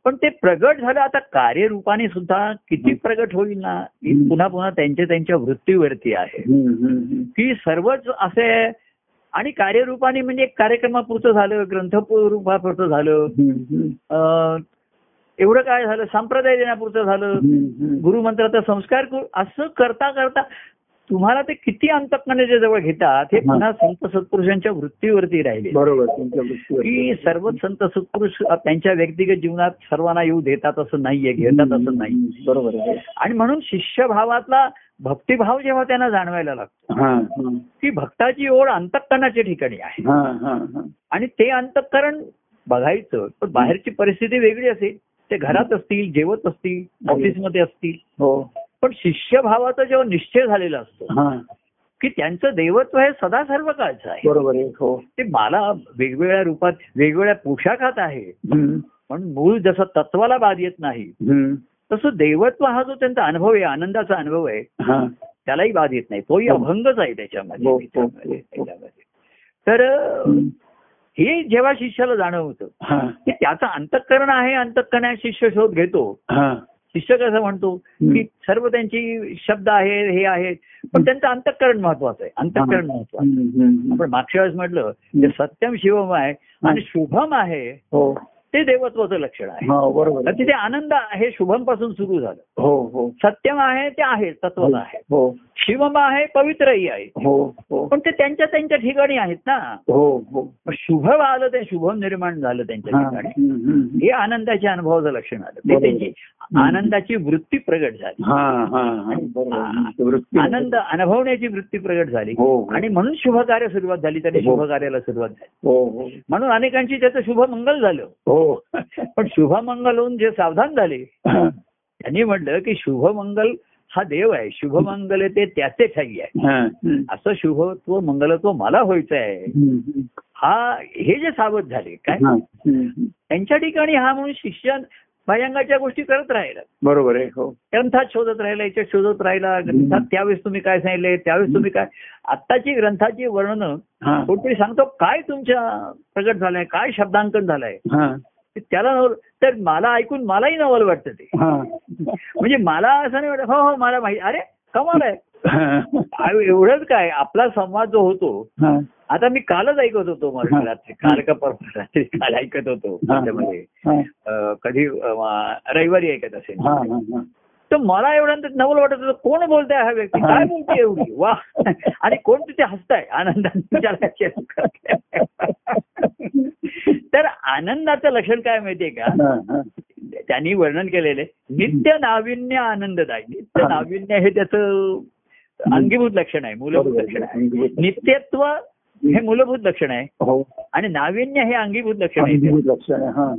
पण ते प्रगट झालं आता कार्यरूपाने सुद्धा किती प्रगट होईल ना? ही. पुन्हा पुन्हा त्यांच्या त्यांच्या वृत्तीवरती आहे. की सर्वच असे आणि कार्यरूपाने म्हणजे कार्यक्रमापुरतं झालं ग्रंथरूपापुरतं झालं. एवढं काय झालं? संप्रदाय देण्यापुरतं झालं. गुरुमंत्राचा संस्कार करू असं करता करता तुम्हाला ते किती अंतकरणाच्या जवळ घेतात हे हा. पुन्हा संत सत्पुरुषांच्या वृत्तीवरती राहिले. बरोबर. की सर्वच संत सत्पुरुष त्यांच्या व्यक्तिगत जीवनात सर्वांना येऊ देतात असं नाहीये घेतात असं नाही बरोबर आणि म्हणून शिष्यभावातला भक्तिभाव जेव्हा त्यांना जाणवायला लागतो हा, हा. की भक्ताची ओढ अंतकरणाच्या ठिकाणी आहे. हा, हा, हा. आणि ते अंतकरण बघायचं पण बाहेरची परिस्थिती वेगळी असेल. ते घरात असतील जेवत असतील ऑफिसमध्ये असतील. हो. पण शिष्यभावाचा जेव्हा निश्चय झालेला असतो हा. की त्यांचं देवत्व हे सदा सर्व काळचं आहे. बरोबर हो. ते मला वेगवेगळ्या रूपात वेगवेगळ्या पोशाखात आहे. पण मूळ जसं तत्वाला बाद येत नाही. तसं देवत्व हा जो त्यांचा अनुभव आहे आनंदाचा अनुभव आहे त्यालाही बाध येत नाही. तोही हो. अभंगच आहे त्याच्यामध्ये हो, हो. तर हे जेव्हा शिष्याला जाणवतं की त्याचं अंतःकरण आहे अंतःकरणात शिष्य शोध घेतो हा शिष्य कसं म्हणतो? की सर्व त्यांची शब्द आहे हे आहेत. पण त्यांचं अंतःकरण महत्वाचं आहे. अंतःकरण महत्वाचं. आपण मागच्या वेळेस म्हटलं ते सत्यम शिवम आहे आणि शुभम आहे हो. ते देवत्वाचं लक्षण आहे. हा बरोबर. तिथे आनंद हे शुभमपासून सुरू झालं. हो हो. सत्यम आहे ते आहे तत्वच आहे. हो. शिवम आहे पवित्रही आहे. हो हो. पण ते त्यांच्या त्यांच्या ठिकाणी आहेत ना. हो हो. शुभम आलं ते शुभम निर्माण झालं त्यांच्या. ठिकाणी. हे आनंदाच्या अनुभवाचं लक्षण आलं. ते. त्यांची आनंदाची वृत्ती प्रगट झाली. हा हा हा. वृत्ती- आनंद अनुभवण्याची वृत्ती प्रगट झाली. आणि म्हणून शुभ कार्य सुरुवात झाली तरी हो. शुभ कार्याला सुरुवात झाली. म्हणून अनेकांची त्याचं शुभमंगल झालं. हो. पण शुभमंगल होऊन जे सावधान झाले. त्यांनी म्हटलं की शुभमंगल हा देव आहे. शुभमंगल ते त्याचे ठाई आहे. असं शुभत्व मंगलत्व मला व्हायचं आहे. हा हे जे सावध झाले काय. त्यांच्या ठिकाणी हा म्हणून शिष्य भयंगाच्या गोष्टी करत राहिला. बरोबर आहे हो. ग्रंथात शोधत राहिला याच्यात शोधत राहिला. ग्रंथात त्यावेळेस तुम्ही काय सांगितले? त्यावेळेस तुम्ही काय? आत्ताची ग्रंथाची वर्णन कोणतरी सांगतो काय तुमच्या प्रगट झालंय? काय शब्दांकन झालंय? त्याला नवल तर मला ऐकून मलाही नवल वाटतं ते. म्हणजे मला असं नाही वाटत हो हो मला माहिती अरे कमाल आहे. एवढंच काय? आपला संवाद जो होतो. आता मी कालच ऐकत होतो मराठी रात्री. काल का परवा रात्री काल ऐकत होतो. त्याच्यामध्ये. कधी रविवारी ऐकत असेल. तर मला एवढं नवल वाटत होतं कोण बोलताय हा व्यक्ती. काय बोलते एवढी? वा. आणि कोण तिथे हसताय आनंदाने. तर आनंदाचं लक्षण काय माहितीये का. त्यांनी वर्णन केलेले नित्य नाविन्य आनंददायी. नित्य. नाविन्य हे त्याचं अंगीभूत लक्षण आहे मूलभूत लक्षण आहे. नित्यत्व हे मूलभूत लक्षण आहे. हो. आणि नाविन्य हे अंगीभूत लक्षण आहे.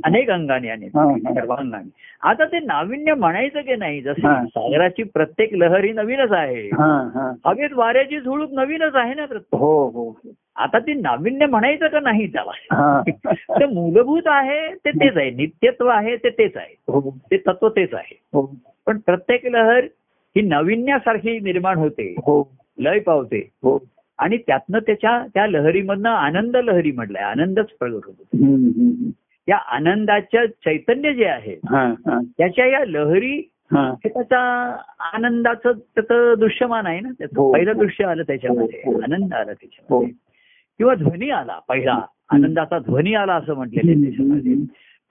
अनेक अंगाने आणि. सर्वांगाने. आता ते नाविन्य म्हणायचं की नाही जसं. सागराची प्रत्येक लहर ही नवीनच आहे. हवेत वाऱ्याची झुळूक नवीनच आहे ना प्रत्येक. हो हो. आता ती नाविन्य म्हणायचं का नाही त्याला? ते मूलभूत आहे ते तेच आहे. नित्यत्व आहे ते तेच आहे. हो. ते तत्व तेच आहे. हो. पण प्रत्येक लहर ही नविन्यासारखी निर्माण होते. लय पावते. हो. आणि त्यातनं त्याच्या त्या लहरीमधनं आनंद लहरी म्हटलंय आनंदच प्रगट होतो. या आनंदाच्या चैतन्य जे आहे हा हा. त्याच्या या लहरी हा. हे त्याचा आनंदाचं त्याचं दृश्यमान आहे ना त्याचं हो. पहिलं दृश्य आलं त्याच्यामध्ये हो, हो. आनंद आला हो. त्याच्यामध्ये किंवा ध्वनी आला पहिला आनंदाचा ध्वनी आला असं म्हटलेलं आहे त्याच्यामध्ये.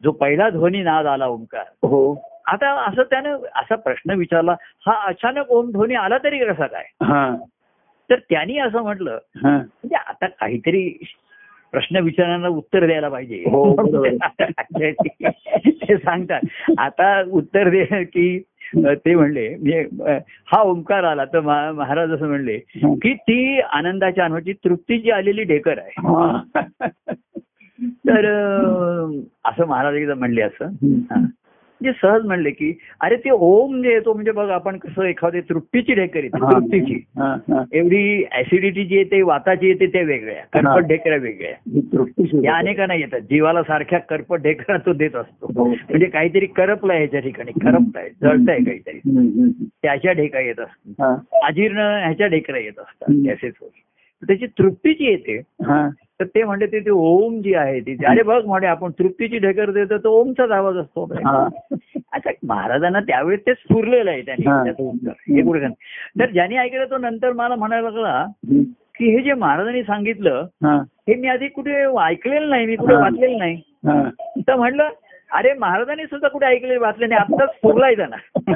जो पहिला ध्वनी नाद आला ओंकार. हो. आता असं त्यानं असा प्रश्न विचारला हा अचानक ओम ध्वनी आला तरी कसा काय? हा. तर त्यांनी असं म्हटलं हा. म्हणजे आता काहीतरी प्रश्न विचारणारा उत्तर द्यायला पाहिजे. हो. ते सांगतात. आता उत्तर दे की ते म्हणले म्हणजे हा ओंकार आला तर महा- महाराज असं म्हणले की ती आनंदाच्या अनुभवाची तृप्ती जी आलेली ढेकर आहे. तर असं महाराज एकदा म्हणले असं. म्हणजे सहज म्हणले की अरे ते ओम जे येतो म्हणजे बघ आपण कसं एखादी तृप्तीची ढेकर येते. तृप्तीची. एवढी ऍसिडिटी जी येते वाताची येते त्या वेगळ्या. करपट ढेकऱ्या वेगळ्या. या. अनेकांना येतात. जीवाला सारख्या करपट ढेकरा तो देत असतो. हो. म्हणजे काहीतरी करपलंय ह्याच्या ठिकाणी. करपताय जळताय काहीतरी. त्याच्या ढेका येत असतात. हा, अजीर्ण ह्याच्या ढेकऱ्या येत असतात. हम्म. गॅसेस त्याची तृप्तीची येते हा. तर ते म्हणते ते ओम जी आहे ती अरे बघ म्हणे आपण तृप्तीची ढेकर देतो तो ओमचाच आवाज असतो हा. आता महाराजांना त्यावेळेस ते स्फुरलेलं आहे त्यांनी हा. तर ज्यांनी ऐकलं तो नंतर मला म्हणायला लागला. की हे जे महाराजांनी सांगितलं हा. मी आधी कुठे ऐकलेलं नाही मी कुठे. वाचलेलं नाही. तर म्हणलं अरे महाराजांनी सुद्धा कुठे ऐकले वाचले नाही आत्ताच फुरलाय त्यांना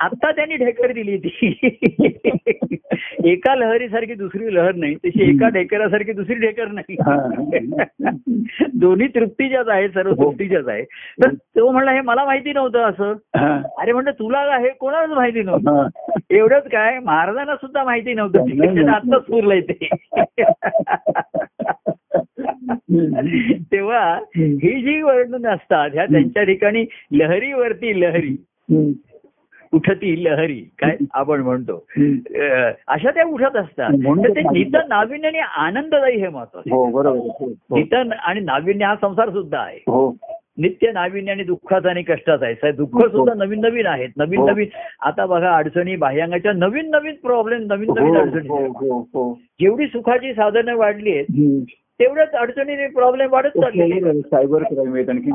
आत्ता त्यांनी ढेकर दिली ती एका लहरीसारखी दुसरी लहर नाही तशी एका ढेकरासारखी दुसरी ढेकर नाही. दोन्ही तृप्तीच्याच आहे सर्व हो. तृप्तीच्याच आहे तर तो म्हणला हे मला माहिती नव्हतं असं. अरे म्हणलं तुला हे कोणालाच माहिती नव्हतं. एवढंच काय महाराजांना सुद्धा माहिती नव्हतं. आत्ताच पुरलंय ते. तेव्हा ही जी वर्णन असतात ह्या त्यांच्या ठिकाणी लहरीवरती लहरी. उठती लहरी काय आपण म्हणतो. अशा त्या उठत असतात. म्हणून तर ते ते नित नाविन्य आणि आनंददायी हे महत्वाचं हो हो. नित आणि नाविन्य हा संसार सुद्धा आहे. हो. नित्य नाविन्य आणि दुःखाचा आणि कष्टाचा आहे. दुःख. सुद्धा नवीन नवीन आहेत. नवीन. नवीन आता बघा अडचणी बाह्यांगाच्या नवीन नवीन प्रॉब्लेम नवीन नवीन अडचणी. जेवढी सुखाची साधनं वाढली आहेत. तेवढ्याच अडचणीने प्रॉब्लेम वाढत चालले सायबर क्राईम आहेत आणखी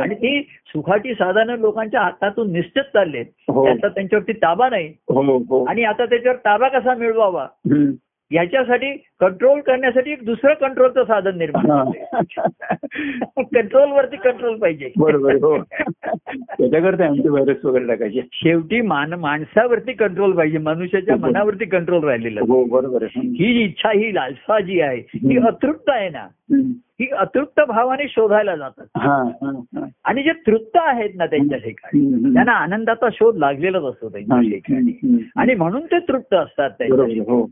आणि ती सुखाची साधनं लोकांच्या हातातून निश्चित चाललेत. हो. त्याचा त्यांच्यावरती ताबा नाही. हो हो. आणि आता त्याच्यावर ताबा कसा मिळवावा. याच्यासाठी कंट्रोल करण्यासाठी एक दुसरं कंट्रोलचं साधन निर्माण हा. कंट्रोल वरती कंट्रोल पाहिजे. बरोबर हो. त्याच्याकरता अँटीव्हायरस वगैरे टाकायचे. शेवटी मान माणसावरती कंट्रोल पाहिजे मनुष्याच्या हो. मनावरती कंट्रोल राहिलेला. हो बरोबर ही इच्छा ही लालसा जी आहे ही. अतृप्त आहे ना. ही अतृप्त भावाने शोधायला जातात. हा हा हा. आणि जे तृप्त आहेत ना त्यांच्या ठिकाणी. त्यांना आनंदाचा शोध लागलेलाच असतो त्यांच्या हा, ठिकाणी. आणि म्हणून ते तृप्त असतात त्यांच्या हो.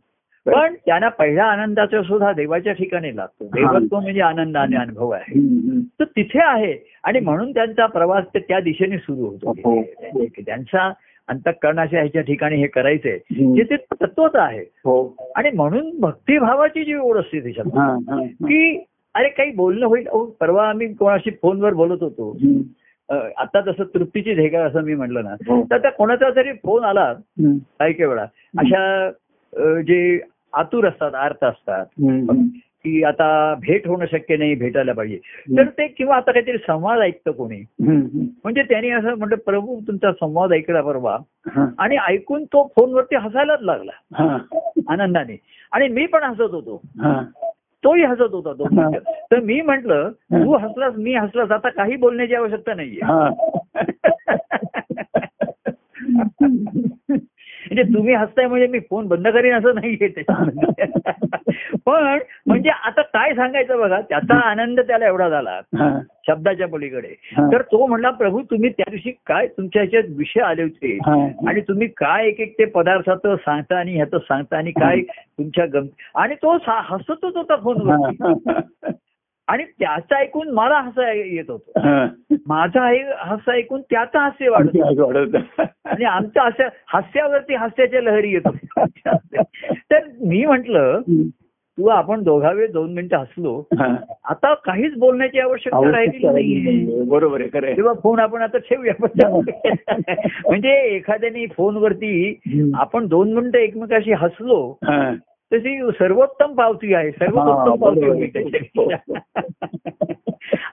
पण त्यांना पहिला आनंदाचा हा देवाच्या ठिकाणी लागतो देवत्व म्हणजे आनंद आणि अनुभव आहे. तर तिथे आहे आणि म्हणून त्यांचा प्रवास ते त्या दिशेने सुरू होतो हो. तिथे. त्यांचा अंतकरणाच्या ह्याच्या ठिकाणी हे करायचंय. जे ते तत्वच आहे हो आणि म्हणून भक्तिभावाची जी ओढ असते त्याच्यात हा हा हा. की अरे काही बोलणं होईल परवा आम्ही कोणाशी फोनवर बोलत होतो आता तसं तृप्तीची धेगा असं मी म्हटलं ना हो. तर त्या कोणाचा तरी फोन आला काही काही वेळा अशा जे आतुर असतात आर्त असतात. की आता भेट होणं शक्य नाही भेटायला पाहिजे. तर ते किंवा आता काहीतरी संवाद ऐकतं कोणी. म्हणजे त्यांनी असं म्हटलं प्रभू तुमचा संवाद ऐकला परवा. आणि ऐकून तो फोनवरती हसायलाच लागला. आनंदाने. आणि मी पण हसत होतो. हा. तोही हसत होता तो. तर मी म्हंटल तू हसलास मी हसलास आता काही बोलण्याची आवश्यकता नाहीये. हा. म्हणजे तुम्ही हसताय म्हणजे मी फोन बंद करीन असं नाहीये पण म्हणजे आता काय सांगायचं बघा त्याचा आनंद त्याला एवढा झाला शब्दाच्या पलीकडे. तर तो म्हणला प्रभू तुम्ही त्या दिवशी काय तुमच्या ह्याच्यात विषय आले होते. आणि तुम्ही काय एक एक ते पदार्थाचं सांगता आणि ह्याचं सांगता आणि काय तुमच्या गम आणि तो हसतच होता फोनवर. आणि त्याचं ऐकून मला हसा येत होतं. माझं ऐ- हसं ऐकून त्याचं हास्य वाढत. आणि आमचं हास्य हास्यावरती हास्याच्या लहरी येत होत्या. तर मी म्हंटल. तू आपण दोघावे दोन मिनिटं हसलो. आता काहीच बोलण्याची आवश्यकता नाहीये नाहीये. बरोबर आहे खरं. तेव्हा फोन आपण आता ठेवूया म्हणजे एखाद्याने फोनवरती. आपण दोन मिनिटं एकमेकाशी हसलो. तशी सर्वोत्तम पावती आहे सर्वोत्तम पावती. होती.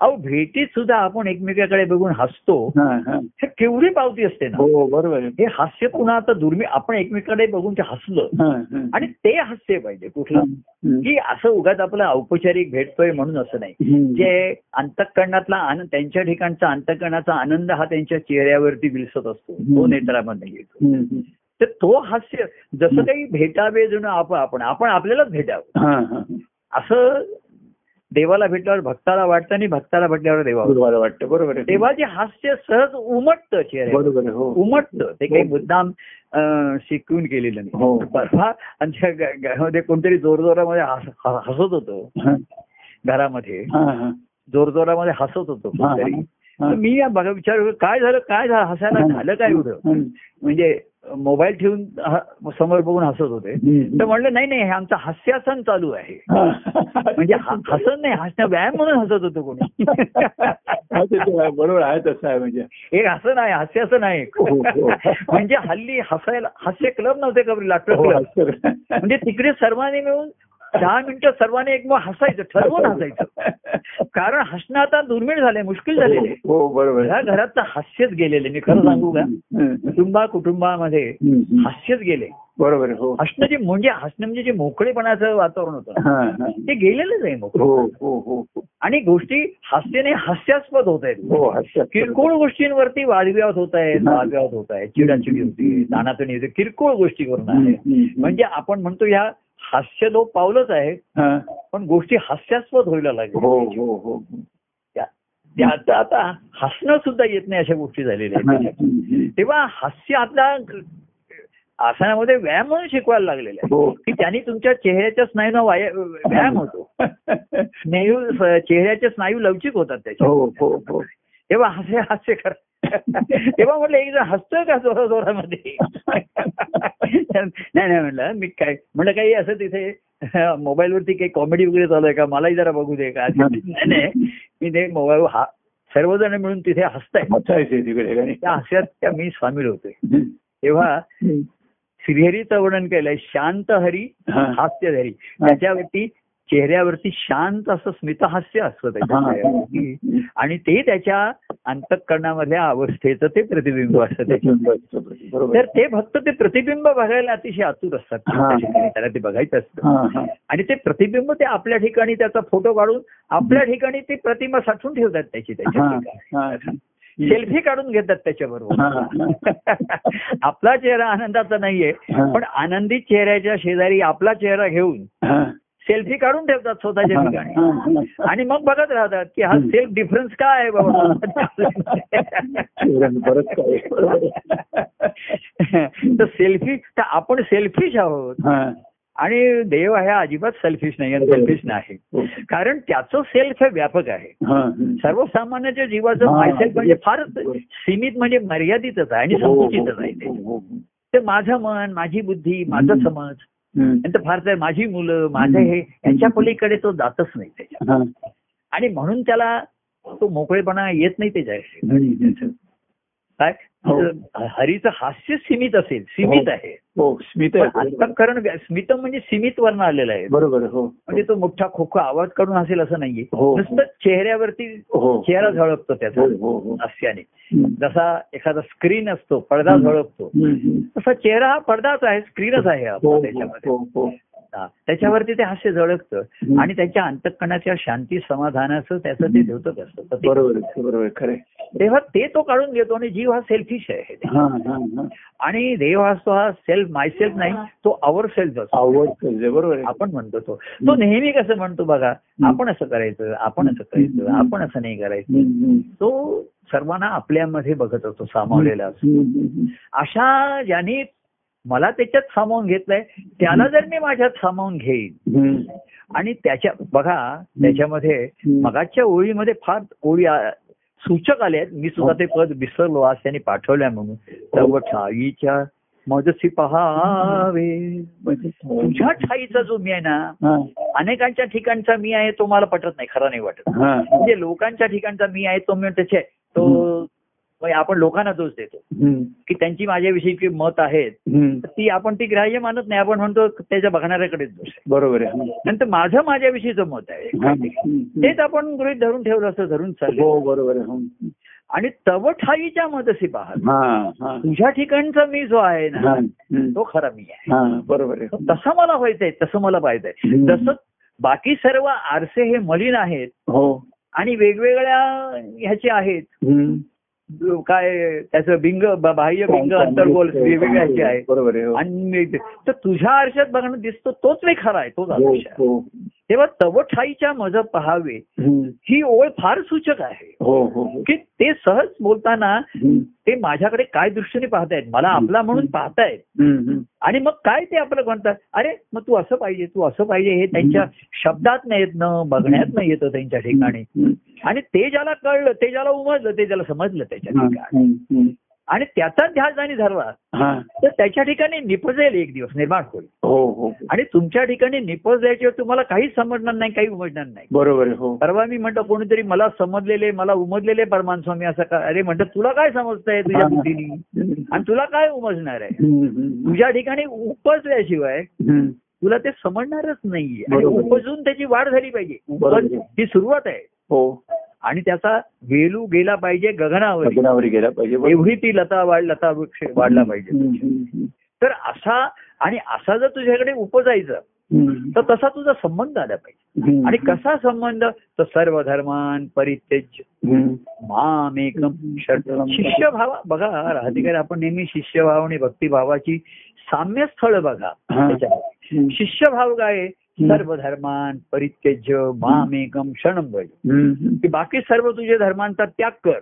अहो भेटीत सुद्धा आपण एकमेकाकडे बघून हसतो हा, केवढी पावती असते ना हो बरोबर हे हास्य पुन्हा आता दुर्मिळ आपण एकमेकाकडे बघून ते हसलं. आणि ते हास्य पाहिजे कुठलं. की असं उगाच आपलं औपचारिक भेटतोय म्हणून असं नाही. जे अंतकरणातला आनंद त्यांच्या ठिकाणचा अंतकरणाचा आनंद हा त्यांच्या चेहऱ्यावरती विलसत असतो तो. नेत्रामध्ये येतो. तर तो हास्य जसं काही भेटावे जणू आप- आपण आपण आपल्यालाच भेटावं. हा, हा. असं देवाला भेटल्यावर भक्ताला वाटतं आणि भक्ताला भेटल्यावर बरोबर वाटतं. बरोबर देवाचे हास्य सहज उमटतं आहे हो. उमटतं. ते काही हो. मुद्दाम शिकवून केलेलं हो. नाही घरामध्ये कोणतरी जोरजोरामध्ये हस- ह- हसत होतो. हा, घरामध्ये. हा, हा. जोरजोरामध्ये हसत होतो हा, कोणतरी हा. तर मी या बघा विचार काय झालं काय झालं हसायला झालं काय एवढं. म्हणजे मोबाईल ठेवून समोर बघून हसत होते. तर म्हणलं नाही नाही हे आमचं हास्यासन चालू आहे. म्हणजे ह- हसन नाही हसणं व्यायाम म्हणून हसत होतो कोणी आहे. बरोबर आहे तसं आहे म्हणजे हे हसं नाही हास्याचं नाही हो, हो. म्हणजे हल्ली हसायला हास्य क्लब नव्हते का लाटर हो. म्हणजे तिकडे सर्वांनी मिळून दहा मिनिटं सर्वांनी एक मग हसायचं ठरवून हसायचं. कारण हसणं आता दुर्मिळ झालंय मुश्किल झालेलं. आहे हो बरोबर. ह्या घरात हस्यच गेलेले मी खरं सांगू का. कुटुंबा कुटुंबामध्ये. हास्यच गेले. बरोबर आहे हो. हसणं जे म्हणजे हसणं म्हणजे जे मोकळेपणाचं वातावरण होतं. हा, हा. ते गेलेलंच आहे मोकळं हो हो हो हो. आणि गोष्टी हास्याने हास्यास्पद होत आहेत. हो किरकोळ गोष्टींवरती वादविवाद होत आहेत वादविवाद होत आहेत. चिडाचिडी होती होते किरकोळ गोष्टी करून आहे म्हणजे आपण म्हणतो ह्या हास्य लोक पावलंच आहे हा. पण गोष्टी हास्यास्पद व्हायला हो लागल्या हो हो. त्या- त्याचं आता हसणं सुद्धा येत नाही अशा गोष्टी झालेल्या आहेत. तेव्हा हास्य आपल्या आसनामध्ये व्यायाम म्हणून शिकवायला लागलेला आहे हो. की त्यांनी तुमच्या चेहऱ्याच्या स्नायूंना वाया- व्यायाम होतो. स्नायू चेहऱ्याचे स्नायू लवचिक होतात त्याच्या. हो हो हो. तेव्हा हास्य हास्य कर. तेव्हा म्हटलं एक जण हसतोय का जोरा जोरामध्ये? नाही नाही म्हटलं मी काय म्हटलं काही असं तिथे मोबाईलवरती काही कॉमेडी वगैरे चालू आहे का? मलाही जरा बघू दे का? नाही. नाही मी ते मोबाईल हा सर्वजण मिळून तिथे हसताय तिकडे त्या हास्यात त्या मी सामील होते. तेव्हा श्रीहरीचं वर्णन केलंय शांत हरी. हास्यधरी. त्याच्यावरती चेहऱ्यावरती शांत असं स्मितहास्य असतं त्याच्या आणि ते त्याच्या अंतःकरणामधल्या अवस्थेचं ते प्रतिबिंब असतं त्याच्या बरोबर तर ते फक्त ते प्रतिबिंब बघायला अतिशय आतुर असतात त्याला ते बघायचं असतं. आणि ते प्रतिबिंब ते आपल्या ठिकाणी त्याचा फोटो काढून आपल्या ठिकाणी ती प्रतिमा साठवून ठेवतात त्याची त्याच्या. सेल्फी काढून घेतात त्याच्याबरोबर. आपला चेहरा आनंदाचा नाहीये. पण आनंदी चेहऱ्याच्या शेजारी आपला चेहरा घेऊन. सेल्फी काढून ठेवतात स्वतःच्या हा, ठिकाणी हा, हा. आणि मग बघत राहतात की हा. सेल्फ डिफरन्स काय आहे बाबा. तर सेल्फी तर आपण सेल्फिश आहोत हा. आणि देव हा अजिबात सेल्फिश नाही आणि सेल्फिश नाही हो. कारण त्याचं सेल्फ हे व्यापक आहे हा. सर्वसामान्याच्या जीवाचं हा. मायसेल्फ म्हणजे फारच सीमित म्हणजे मर्यादितच आहे आणि हो, हो, संकुचितच आहे ते. हो, हो. माझं मन माझी बुद्धी माझं. समज. नंतर फार तर माझी मुलं माझं हे यांच्या पलीकडे तो जातच नाही त्याच्या. आणि म्हणून त्याला तो मोकळेपणा येत नाही त्याच्या. काय. हरीचं हास्य सीमित असेल सीमित हो. आहे हो स्मित व्या- स्मित म्हणजे सीमित वर्ण आलेलं आहे बरोबर हो म्हणजे तो मोठा खोखो आवाज काढून असेल असं नाहीये हो. नुसतं चेहऱ्यावरती हो चेहरा झळकतो त्याचा हो हो हो हास्याने. जसा एखादा स्क्रीन असतो पडदा. झळकतो हम्म. तसा चेहरा हा पडदाच आहे स्क्रीनच आहे हो हो त्याच्यामध्ये हो हो हा. त्याच्यावरती ते हास्य झळकतं. आणि त्यांच्या अंतकणाच्या शांती समाधानाचं त्याचं ते द्योतक असतं. बरोबर खरं. तेव्हा ते तो काढून घेतो आणि जीव हा सेल्फिश आहे. हा हा हा आणि देव असतो हा सेल्फ माय सेल्फ नाही तो आवर सेल्फ असतो. बरोबर आपण म्हणतो तो. तो नेहमी कसं म्हणतो बघा आपण असं करायचं आपण असं करायचं आपण असं नाही करायचं. तो सर्वांना आपल्यामध्ये बघत असतो सामावलेला असतो. अशा ज्यांनी मला त्याच्यात सामावून घेतलंय त्याला जर मी माझ्यात सामावून घेईन. आणि त्याच्या बघा त्याच्यामध्ये. मगाच्या ओळीमध्ये फार ओळी सूचक आले आहेत. मी सुद्धा ते पद विसरलो आज त्यांनी पाठवलंय म्हणून. तव ठाईच्या मजसी पहावे. तुझ्या ठाईचा जो मी आहे ना अनेकांच्या ठिकाणचा मी आहे तो मला पटत नाही खरा नाही वाटत. म्हणजे लोकांच्या ठिकाणचा मी आहे तो मी त्याचे तो म्हणजे आपण लोकांना दोष देतो. की त्यांची माझ्याविषयीची मत आहेत ती आपण ती ग्राह्य मानत नाही. आपण म्हणतो त्याच्या बघणाऱ्याकडेच दोष बरोबर आहे. नंतर माझं माझ्याविषयीचं मत आहे हा. तेच आपण गृहित धरून ठेवलं असं धरून चाललं. हो बरोबर आहे. हम्म. आणि तव ठाईच्या मदसी पाहत. हा हा. तुझ्या ठिकाणचा मी जो आहे हा, ना. तो खरा मी आहे. हा बरोबर आहे. तसं मला व्हायचंय तसं मला पाहिजे. जसं बाकी सर्व आरसे हे मलिन आहेत हो. आणि वेगवेगळ्या ह्याचे आहेत. काय त्याचं बिंग ब- बाह्य बिंग अंतर्गोल वेगवेगळे ह्याचे आहे बरोबर हो. आणि तर तुझ्या आरशात बघणं दिसतो तोच मी खरा आहे तोच हो, आरशा हो. तेव्हा तव ठाईच्या मज पहावे. ही ओळ फार सूचक आहे. हो हो हो. की ते सहज बोलताना. ते माझ्याकडे काय दृष्टीने पाहतायत? मला आपला म्हणून पाहतायत. आणि मग काय ते आपलं म्हणतात? अरे मग तू असं पाहिजे तू असं पाहिजे हे त्यांच्या शब्दात नाही येत न बघण्यात नाही येतं त्यांच्या ठिकाणी. आणि ते ज्याला कळलं ते ज्याला उमजलं ते ज्याला समजलं त्याच्या ठिकाणी. आणि त्याचा ध्यास आणि धरला हा. तर त्याच्या ठिकाणी निपजेल एक दिवस निर्माण होईल. हो हो आणि तुमच्या ठिकाणी निपजल्याशिवाय तुम्हाला काहीच समजणार नाही काही उमजणार नाही. बरोबर हो. परवा मी म्हणतो कोणीतरी मला समजलेले मला उमजलेले परमान स्वामी असं का अरे म्हणतात तुला काय समजतंय तुझ्या बुद्धीने. आणि तुला काय उमजणार आहे. तुझ्या ठिकाणी उपजल्याशिवाय. तुला ते समजणारच नाहीये. आणि. उपजून त्याची वाढ झाली पाहिजे. ही सुरुवात आहे. हो. आणि त्याचा वेलू गेला पाहिजे गगनावर लग्नावर गेला पाहिजे. एवढी ती लता वाढ लता वृक्ष वाढला पाहिजे तर असा आणि असा जर तुझ्याकडे उपजायचं. तर तसा तुझा संबंध आला पाहिजे. आणि कसा संबंध तर सर्व धर्मान परित्यज हम्म. मामेकम शिष्य भावा बघा राहतेकर आपण नेहमी शिष्यभाव आणि भक्तिभावाची साम्य स्थळ बघा. शिष्यभाव काय? सर्व धर्मान परित्यज्य मामेकम क्षणम. की बाकी सर्व तुझ्या धर्मांचा त्याग कर.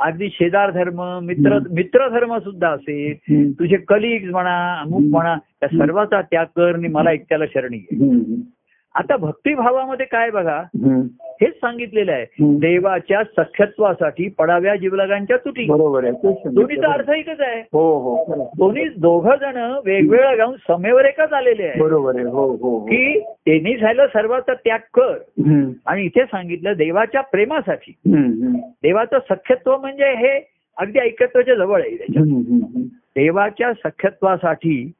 अगदी शेजार धर्म मित्र मित्र धर्म सुद्धा असेल. तुझे कलिग्स म्हणा अमुक म्हणा त्या सर्वाचा त्याग कर आणि मला एकट्याला शरणी. आता भक्तिभावामध्ये काय बघा. हेच सांगितलेलं आहे. देवाच्या सख्यत्वासाठी पडाव्या जीवलागांच्या तुटी बरोबर आहे. दोन्हीचा अर्थ एकच आहे हो हो. दोन्ही दोघ जण वेगवेगळ्या गाऊन समेवर एकच आलेले आहे बरोबर आहे हो हो हो. की त्यांनी झालं सर्वांचा त्याग कर. आणि इथे सांगितलं देवाच्या प्रेमासाठी. देवाचं सख्यत्व म्हणजे हे अगदी ऐकत्वाच्या जवळ आहे त्याच्यात हम्म. देवाच्या सख्यत्वासाठी.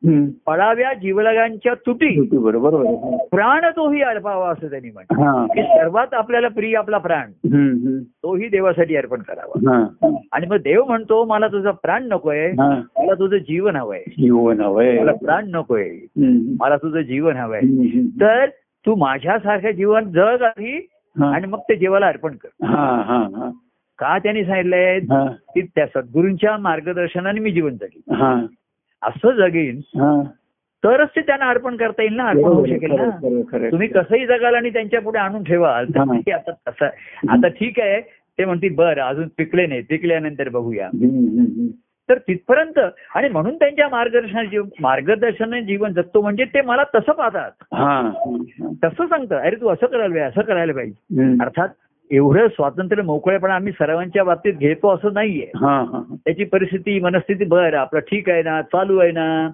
पडाव्या जीवलगांच्या तुटी बरोबर. प्राण तोही अर्पावा असं त्यांनी म्हटलं हा. की सर्वात आपल्याला प्रिय आपला प्राण. तोही देवासाठी अर्पण करावा. आणि मग देव म्हणतो मला तुझं प्राण नकोय. मला तुझं जीवन हवंय जीवन हवंय मला प्राण नकोय. मला तुझं जीवन हवंय. तर तू माझ्यासारखं जीवन जग आधी. आणि मग ते जीवाला अर्पण कर का त्यांनी सांगितलंय. की त्या सद्गुरूंच्या मार्गदर्शनाने मी जीवन जगेन. असं जगेन. तरच ते त्यांना अर्पण करता येईल ना अर्पण होऊ शकेल ना. तुम्ही कसंही जगाल आणि त्यांच्या पुढे आणून ठेवाल आता तसं आता ठीक आहे ते म्हणतील बरं अजून पिकले नाही पिकल्यानंतर बघूया. तर तिथपर्यंत आणि म्हणून त्यांच्या मार्गदर्शनाची मार्गदर्शनाने जीवन जगतो म्हणजे ते मला तसं पाहतात. तसं सांगतं अरे तू असं करायला पाहिजे असं करायला पाहिजे. अर्थात एवढं स्वातंत्र्य मोकळेपणा आम्ही सर्वांच्या बाबतीत घेतो असं नाहीये हा हा त्याची परिस्थिती मनस्थिती बरं आपलं ठीक आहे ना चालू आहे ना.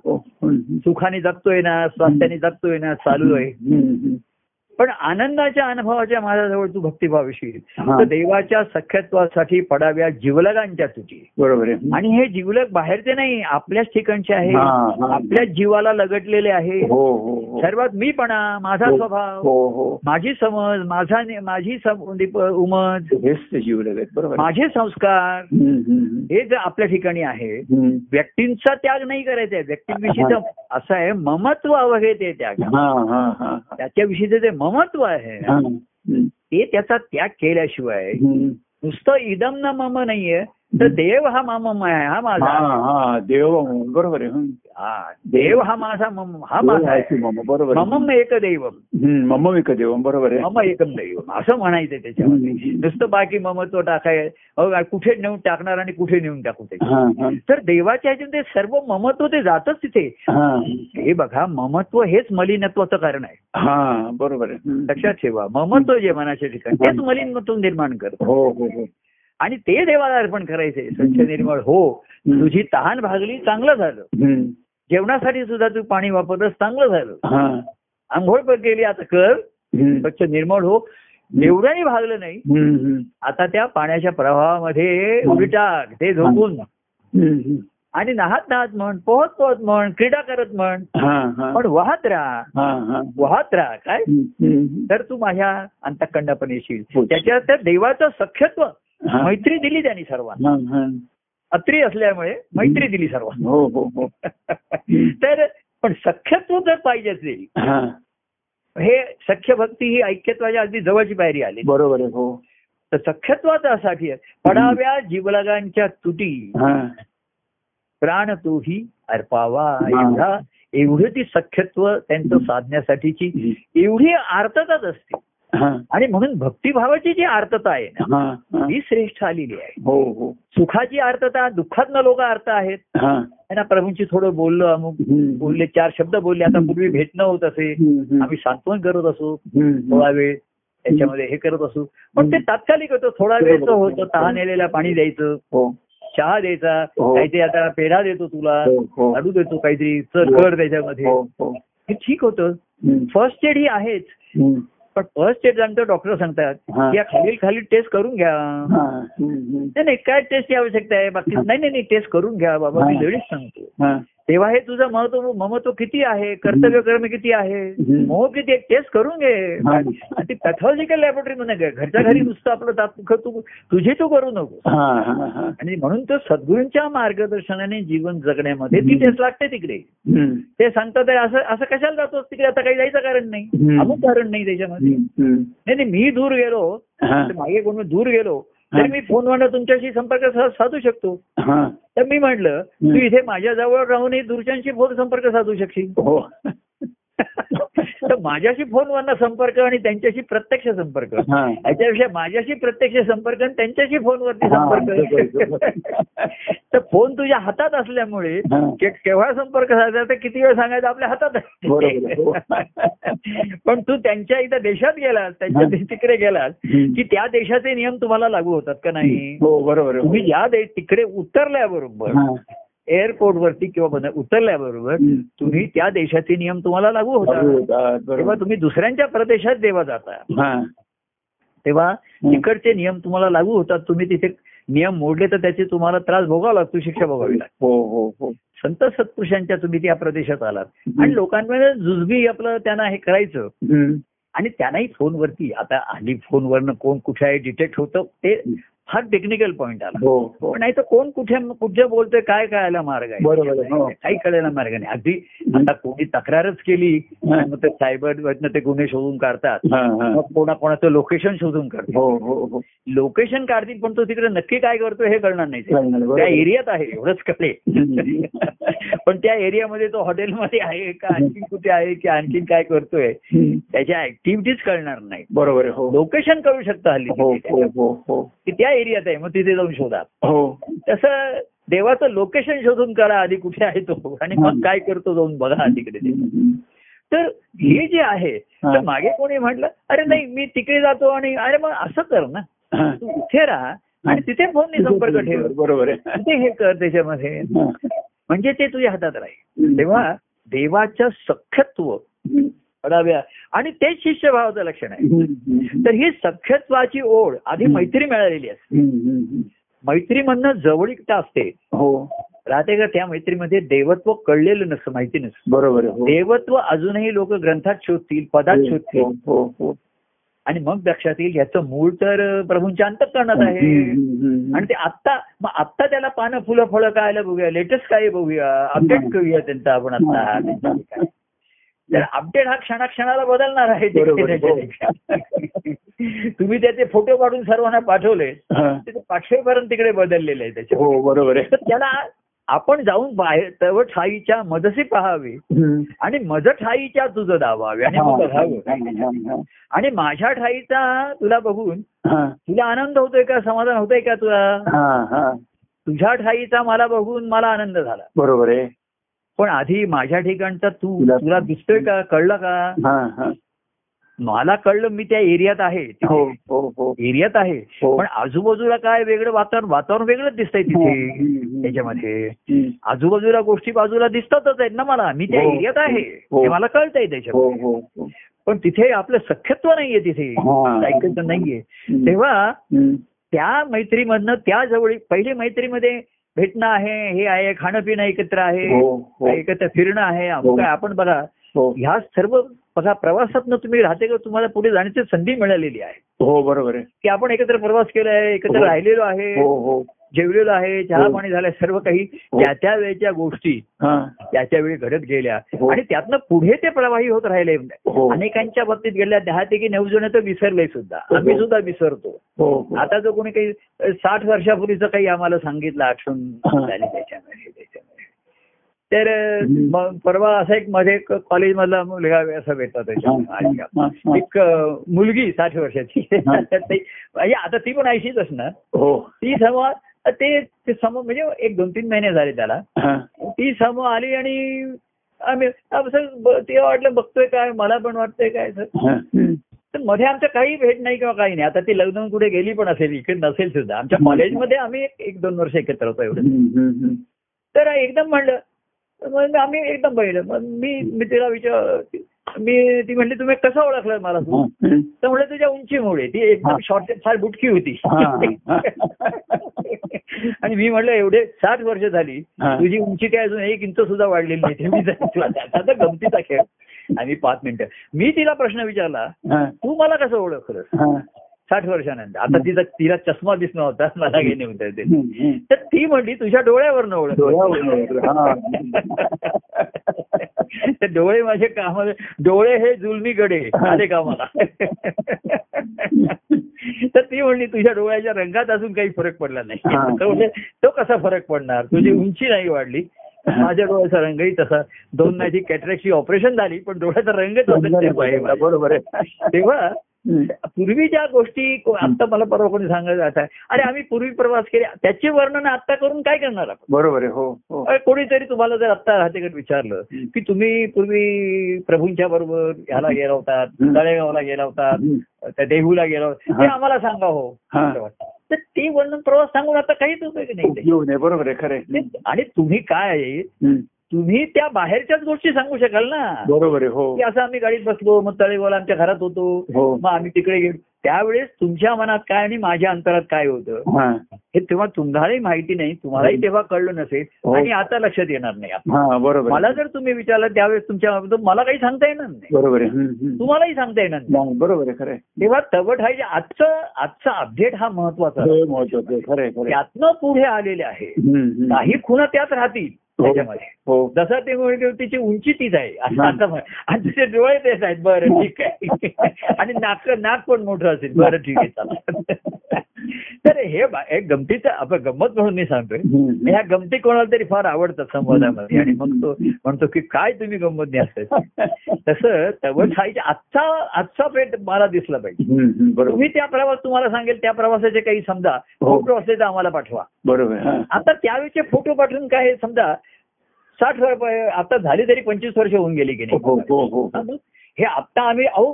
सुखाने जगतोय ना स्वास्थ्याने जगतोय ना चालू आहे. पण आनंदाच्या अनुभवाच्या माझ्याजवळ तू भक्तिभाव येशील हा. तर देवाच्या सख्यत्वासाठी पडाव्या जीवलगांच्या तुझी बरोबर आहे. आणि हे जीवलग बाहेरचे नाही आपल्याच ठिकाणचे आहे. आपल्याच जीवाला लगटलेले आहे. हो हो हो. सर्वात मीपणा माझा हो, स्वभाव हो हो. माझी समज माझा माझी उमज हेच ते जीवलग आहेत. बरोबर. माझे संस्कार हे जर आपल्या ठिकाणी आहे. व्यक्तींचा त्याग नाही करायचा आहे. व्यक्तींविषयीचं असं आहे ममत्व हे ते त्याग. त्याच्याविषयीचं जे ममत्व आहे हा. ते त्याचा त्याग केल्याशिवाय. नुसतं इदम न मम नाहीये तर देव हा मम आहे हा हा माझा. हा देव बरोबर आहे. हा. देव हा माझा मम हा माझा मम बरोबर. ममम एक देव हम्म, मम विक देव बरोबर आहे. मम एकम दैव असं म्हणायचं त्याच्यामध्ये. नुसतं बाकी ममत्व टाकाय अहो, कुठे नेऊन टाकणार आणि कुठे नेऊन टाकू ते हा हा. तर देवाच्या ह्याच्यात ते सर्व ममत्व ते जातच तिथे. हा. हे बघा ममत्व हेच मलिनत्वाचं कारण आहे. हा बरोबर आहे. लक्षात ठेवा. ममत्व जे मनाच्या ठिकाणी तेच मलिनत्व निर्माण करतं. हो हो हो. आणि ते देवाला अर्पण करायचे स्वच्छ निर्मळ हो. तुझी तहान भागली चांगलं झालं. जेवणासाठी सुद्धा तू पाणी वापरतस चांगलं झालं आंघोळ पण केली आता कर. स्वच्छ निर्मळ हो एवढ्याही भागलं नाही. आता त्या पाण्याच्या प्रवाहामध्ये उडी टाक ते झोपून. आणि नाहत नाहत म्हण पोहत पोहत म्हण क्रीडा करत म्हण पण वाहत राहा वाहत राहा काय. तर तू माझ्या अंतकंड पण येशील हो. त्याच्यात त्या देवाचं सख्यत्व. मैत्री दिली त्यांनी सर्वांना. हा, हा. अत्री असल्यामुळे मैत्री दिली सर्वांना. हो हो हो. तर पण सख्यत्व जर पाहिजे असेल हा. सख्य भक्ती ही ऐक्यत्वाच्या अगदी जवळची पायरी आली. बरोबर आहे हो. तर सख्यत्वासाठी. पडाव्या जीवलगांच्या तुटी हा. प्राण तोही अर्पावा हा. एवढा एवढी ती सख्यत्व त्यांचं साधण्यासाठीची एवढी आर्तताच असते. आणि म्हणून भक्तिभावाची जी आर्तता आहे ना हा हा. ही श्रेष्ठ आलेली आहे. हो हो. सुखाची आर्तता दुःखातनं लोक अर्थ आहेत. हा. त्यांना प्रभूंची थोडं बोललो अमुक. बोलले चार शब्द बोलले आता पूर्वी भेटणं होत असे. आम्ही सांत्वन करत असो थोडा वेळ त्याच्यामध्ये हे करत असू. पण ते तात्कालिक होतं थोडा वेळचं होतं तहान आलेला पाणी द्यायचं हो. चहा द्यायचा हो. काहीतरी आता पेढा देतो तुला हो हो. लाडू देतो काहीतरी चल कर त्याच्यामध्ये. हो हो. हे ठीक होतं. फर्स्ट एड ही आहेच. पण फर्स्ट एड सांगतो डॉक्टर सांगतात. की या खालील खाली टेस्ट करून घ्या हा. नाही नाही काय टेस्टची आवश्यकता आहे बाकी. नाही नाही नाही टेस्ट करून घ्या बाबा मी. लेडीज सांगतो हा. तेव्हा हे तुझं महत्त्व ममत्व किती आहे? कर्तव्य कर्म किती आहे. मोह किती आहे? टेस्ट करून घे. ती पॅथॉलॉजिकल लॅबोरेटरी मध्ये घे. घरच्या घरी नुसतं आपलं तात्पुख तू तुझी तू करू नको. हा, हा, हा. आणि म्हणून तो सद्गुरूंच्या मार्गदर्शनाने जीवन जगण्यामध्ये ती टेस्ट लागते तिकडे. ते सांगतात "अरे असं असं कशाला जातोस तिकडे? आता काही जायचं कारण नाही. अमुक कारण नाही त्याच्यामध्ये. नाही नाही मी दूर गेलो. मागे कोण दूर गेलो. तर मी फोनवरनं तुमच्याशी संपर्क साधू शकतो. तर मी म्हटलं तू. इथे माझ्या जवळ राहूनही दूरच्यांशी फोन संपर्क साधू शकशील हो तर माझ्याशी फोनवरनं संपर्क आणि त्यांच्याशी प्रत्यक्ष संपर्क हा. याच्यापेक्षा माझ्याशी प्रत्यक्ष संपर्क आणि त्यांच्याशी फोनवरती संपर्क. तर फोन तुझ्या हातात असल्यामुळे केव्हा संपर्क साधायचा तर किती वेळ सांगायचं आपल्या हातात. हो. पण तू त्यांच्या इथं देशात गेलास त्यांच्या तिकडे गेलास. की त्या देशाचे नियम तुम्हाला लागू होतात का नाही हो बरोबर. तुम्ही दे- तिकडे उतरल्याबरोबर. एअरपोर्ट वरती किंवा बन- उतरल्याबरोबर. तुम्ही त्या देशाचे नियम तुम्हाला लागू होतात. तेव्हा तुम्ही दुसऱ्यांच्या प्रदेशात जेव्हा जाता. हा. तेव्हा तिकडचे नियम तुम्हाला लागू होतात. तुम्ही तिथे नियम मोडले तर त्याचे तुम्हाला त्रास भोगावा लागतो शिक्षा भोगावी लागते. हो हो हो. संत सत्पुरुषांच्या तुम्ही त्या प्रदेशात आलात. आणि लोकांमध्ये जुजबी आपलं त्यांना हे करायचं. आणि त्यांनाही फोनवरती आता हल्ली फोनवरनं कोण कुठे आहे डिटेक्ट होतं ते फार टेक्निकल पॉइंट आला हो हो पण नाही तर कोण कुठे कुठे बोलतोय काय कळायला मार्ग आहे हो. काही कळायला मार्ग नाही अगदी आता कोणी तक्रारच केली हा. मग ते सायबर ते गुन्हे शोधून काढतात हा, हा. मग कोणा कोणाचं लोकेशन शोधून काढतात हो हो हो लोकेशन काढतील पण तो तिकडे नक्की काय करतोय हे कळणार नाही. त्या एरियात आहे एवढंच कळेल हम्म. पण त्या एरियामध्ये तो हॉटेलमध्ये आहे का आणखी कुठे आहे की आणखीन काय करतोय. त्याच्या ऍक्टिव्हिटीज कळणार नाही बरोबर हो लोकेशन कळू शकतं हल्ली हो. हो हो हो की त्या एरियात आहे मग तिथे जाऊन शोधा हो तसं देवाचं लोकेशन शोधून काढा आधी कुठे आहे तो आणि मग काय करतो जाऊन बघा तिकडे. तर हे जे आहे. तर मागे कोणी म्हटलं अरे नाही मी तिकडे जातो आणि अरे मग असं कर ना. तू इथे राहा आणि तिथे फोनने संपर्क ठेव बरोबर आहे हे कर त्याच्यामध्ये. म्हणजे ते तुझ्या हातात राहील तेव्हा देवाचं सख्यत्व. पडाव्या आणि तेच शिष्यभावाचं लक्षण आहे. तर ही सख्यत्वाची ओढ आधी. मैत्री मिळालेली असते. मैत्री म्हणणं जवळीकता असते. हो. राहते का त्या मैत्रीमध्ये देवत्व कळलेलं नसतं माहिती नसतं. बरोबर हो. देवत्व अजूनही लोक ग्रंथात शोधतील पदात हो शोधतील. हो हो आणि मग लक्षात येईल याचं मूळ तर प्रभूंच्या अंतकरणात आहे. आणि ते आत्ता मग आत्ता त्याला पानं फुलं फळं कायला बघूया. लेटेस्ट काय बघूया? अपडेट करूया त्यांचा आपण आता तर अपडेट हा क्षणाक्षणाला बदलणार आहे हो. तुम्ही त्याचे फोटो काढून सर्वांना पाठवले. ते पाठवेपर्यंत तिकडे बदललेले आहे त्याच्या हो बरोबर आहे त्याला आपण जाऊन बाहेर तव ठाईच्या मदसी पहावी. आणि मज ठाईच्या तुझं दावावे आणि आणि माझ्या ठाईचा तुला बघून. तुला आनंद होतोय का समाधान होतोय का तुला. तुझ्या ठाईचा मला बघून मला आनंद झाला बरोबर आहे पण आधी माझ्या ठिकाणचा तू तुला- दिसतोय का? कळलं का? हा हा. मला कळलं मी त्या एरियात आहे. हो हो हो. एरियात आहे. पण आजूबाजूला काय वेगळं वातावरण वातावरण वेगळंच दिसतंय तिथे. त्याच्यामध्ये. आजूबाजूला गोष्टी बाजूला दिसतातच आहेत ना मला. मी त्या. एरियात आहे. मला कळतंय त्याच्यामध्ये. पण तिथे आपलं सख्यत्व नाहीये तिथे. ऐकायचं नाहीये. तेव्हा. त्या मैत्रीमधनं त्या जवळ पहिली मैत्रीमध्ये भेटणं आहे हे आहे खाणं पिणं एकत्र आहे हो हो. एकत्र फिरणं आहे अमुक आहे. आपण बघा हो. ह्या सर्व बघा प्रवासातनं तुम्ही राहते का तुम्हाला पुढे जाण्याची संधी मिळालेली आहे. हो बरोबर आहे. की आपण एकत्र प्रवास केलाय एकत्र हो. राहिलेलो आहे. हो हो. जेवलेलो आहे चहा हो. पाणी झालंय सर्व काही हो. त्या त्या वेळच्या गोष्टी हा त्या त्या वेळी घडत गेल्या हो. आणि त्यातनं पुढे ते प्रवाही होत राहिले अनेकांच्या बाबतीत गेल्या दहा पैकी नऊ जण तर विसरले सुद्धा. आम्ही सुद्धा विसरतो. आता जो कोणी काही साठ वर्षापूर्वीचं काही आम्हाला सांगितलं आठवण. झाली त्याच्यामध्ये त्याच्यामध्ये तर. मग परवा असा एक मध्ये कॉलेजमधला मुलगा असं भेटला त्याच्या हा. एक मुलगी साठ वर्षाची. ते- म्हणजे आता ती पण ऐंशीच असणार हो ती समोर ते ते समोर म्हणजे एक दोन तीन महिने झाले त्याला. ती समोर आली आणि आम्ही ब- ते वाटलं बघतोय काय मला पण वाटतंय काय सर. तर मध्ये आमचं काही भेट नाही किंवा काही नाही आता ती लग्न कुठे गेली पण असेल इकडे नसेल सुद्धा आमच्या. कॉलेजमध्ये आम्ही एक एक दोन वर्ष एकत्र होतो एवढं. तर एकदम म्हणलं मग आम्ही एकदम पाहिलं मग मी मी तिला विचार मी ती म्हणली तुम्ही कसं ओळखलं मला तू. तर म्हणलं तुझ्या उंचीमुळे ती एकदम. शॉर्ट फार बुटकी होती. आणि मी म्हणलं एवढे साठ वर्ष झाली. तुझी उंची काय अजून एक इंच सुद्धा वाढलेली नाही मी आता गमतीचा खेळ आणि पाच मिनिटं मी तिला प्रश्न विचारला. तू मला कसं ओळखलं. साठ वर्षानंतर. आता तिचा तिला चष्मा दिसणं होता मला घेणे होतं ते. तर ती म्हणली तुझ्या डोळ्यावरनं ओळख. तर डोळे माझे कामाला डोळे हे जुलमी गडे आले कामाला. तर ती म्हणली तुझ्या डोळ्याच्या रंगात अजून काही फरक पडला नाही. तो कसा फरक पडणार? तुझी उंची नाही वाढली. माझ्या डोळ्याचा रंगही तसा. दोन नाही कॅटरॅक्टची ऑपरेशन झाली पण डोळ्याचा रंग तसाच आहे. बरोबर आहे. तेव्हा. पूर्वी ज्या गोष्टी आता मला परवा कोणी जात आहे अरे आम्ही पूर्वी प्रवास केले त्याचे वर्णन आता करून काय करणार आपण बरोबर आहे हो हो कोणीतरी तुम्हाला जर आता राहतेकडे विचारलं. की तुम्ही पूर्वी प्रभूंच्या बरोबर ह्याला गेला हम्म. तळेगावला गेला हम्म. त्या देहूला गेला होता. ते आम्हाला सांगा हो वाटतं. तर ते वर्णन प्रवास सांगून आता काहीच उपयोग नाही बरोबर आहे खरं आणि तुम्ही काय. तुम्ही त्या बाहेरच्याच गोष्टी सांगू शकाल ना बरोबर आहे हो की असं आम्ही गाडीत बसलो मग तळेगावला आमच्या घरात होतो हो मग आम्ही तिकडे गेलो त्यावेळेस तुमच्या मनात काय आणि माझ्या अंतरात काय होतं हा हे तेव्हा तुम्हालाही माहिती नाही तुम्हालाही तेव्हा कळलं नसेल हो. आणि आता लक्षात येणार नाही. हा बरोबर मला. जर तुम्ही विचारलं त्यावेळेस तुमच्या तर मला काही सांगता येणार नाही बरोबर आहे हम्म, हम्म. तुम्हालाही सांगता येणार नाही नाही, बरोबर आहे खरं आहे. तेव्हा तवट आहे आजचं आजचा अपडेट हा महत्त्वाचा आहे. हे महत्वाचं आहे खरं आहे, खरं आहे. त्यातनं पुढे आलेले आहे हम्म, हम्म. काही खुणा त्यात राहतील हो. त्याच्यामध्ये. हो. जसं ते म्हणजे तिची उंची तीच आहे. असं हा. आणि तिचे डोळे तेच आहेत. बरं ठीक आहे. आणि नाक नाक पण मोठं असेल. बरं ठीक आहे चला तर हे हे गमतीचं आपण गंमत म्हणून मी सांगतोय. ह्या गमती कोणाला तरी फार आवडतात संवादामध्ये. आणि मग तो म्हणतो की काय तुम्ही गंमत नाही असं. तसं तवट हायच्या आजचा आजचा पेट मला दिसला पाहिजे. तुम्ही त्या प्रवास तुम्हाला सांगेल त्या प्रवासाचे काही समजा हो. फोटो असले तर आम्हाला पाठवा. बरोबर. हा. आता त्यावेळेचे फोटो पाठवून काय समजा साठ आता झाली तरी पंचवीस वर्ष होऊन गेली की नाही. हो हो हा मग हे आता आम्ही अहो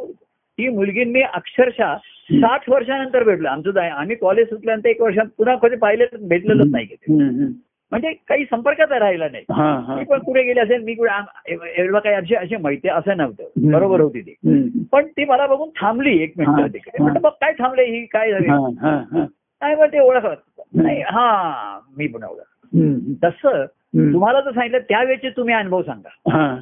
ती मुलगी मी अक्षरशः साठ वर्षानंतर भेटलो. आमचं आम्ही कॉलेज सुटल्यानंतर एक वर्षात पुन्हा कधी पाहिलं भेटलेलंच नाही. म्हणजे काही संपर्कात राहिला नाही. मी पण कुठे गेले असेल मी कुठे एवढं काही अशी अशी माहिती असं नव्हतं. बरोबर होती ती. पण ती मला बघून थांबली एक मिनिट तिकडे. म्हटलं बघ काय थांबले ही काय झाली. काय मग ते ओळखत नाही हा मी पण ओळख. तसं. तुम्हाला जर सांगितलं त्यावेळेचे तुम्ही अनुभव सांगा. हा.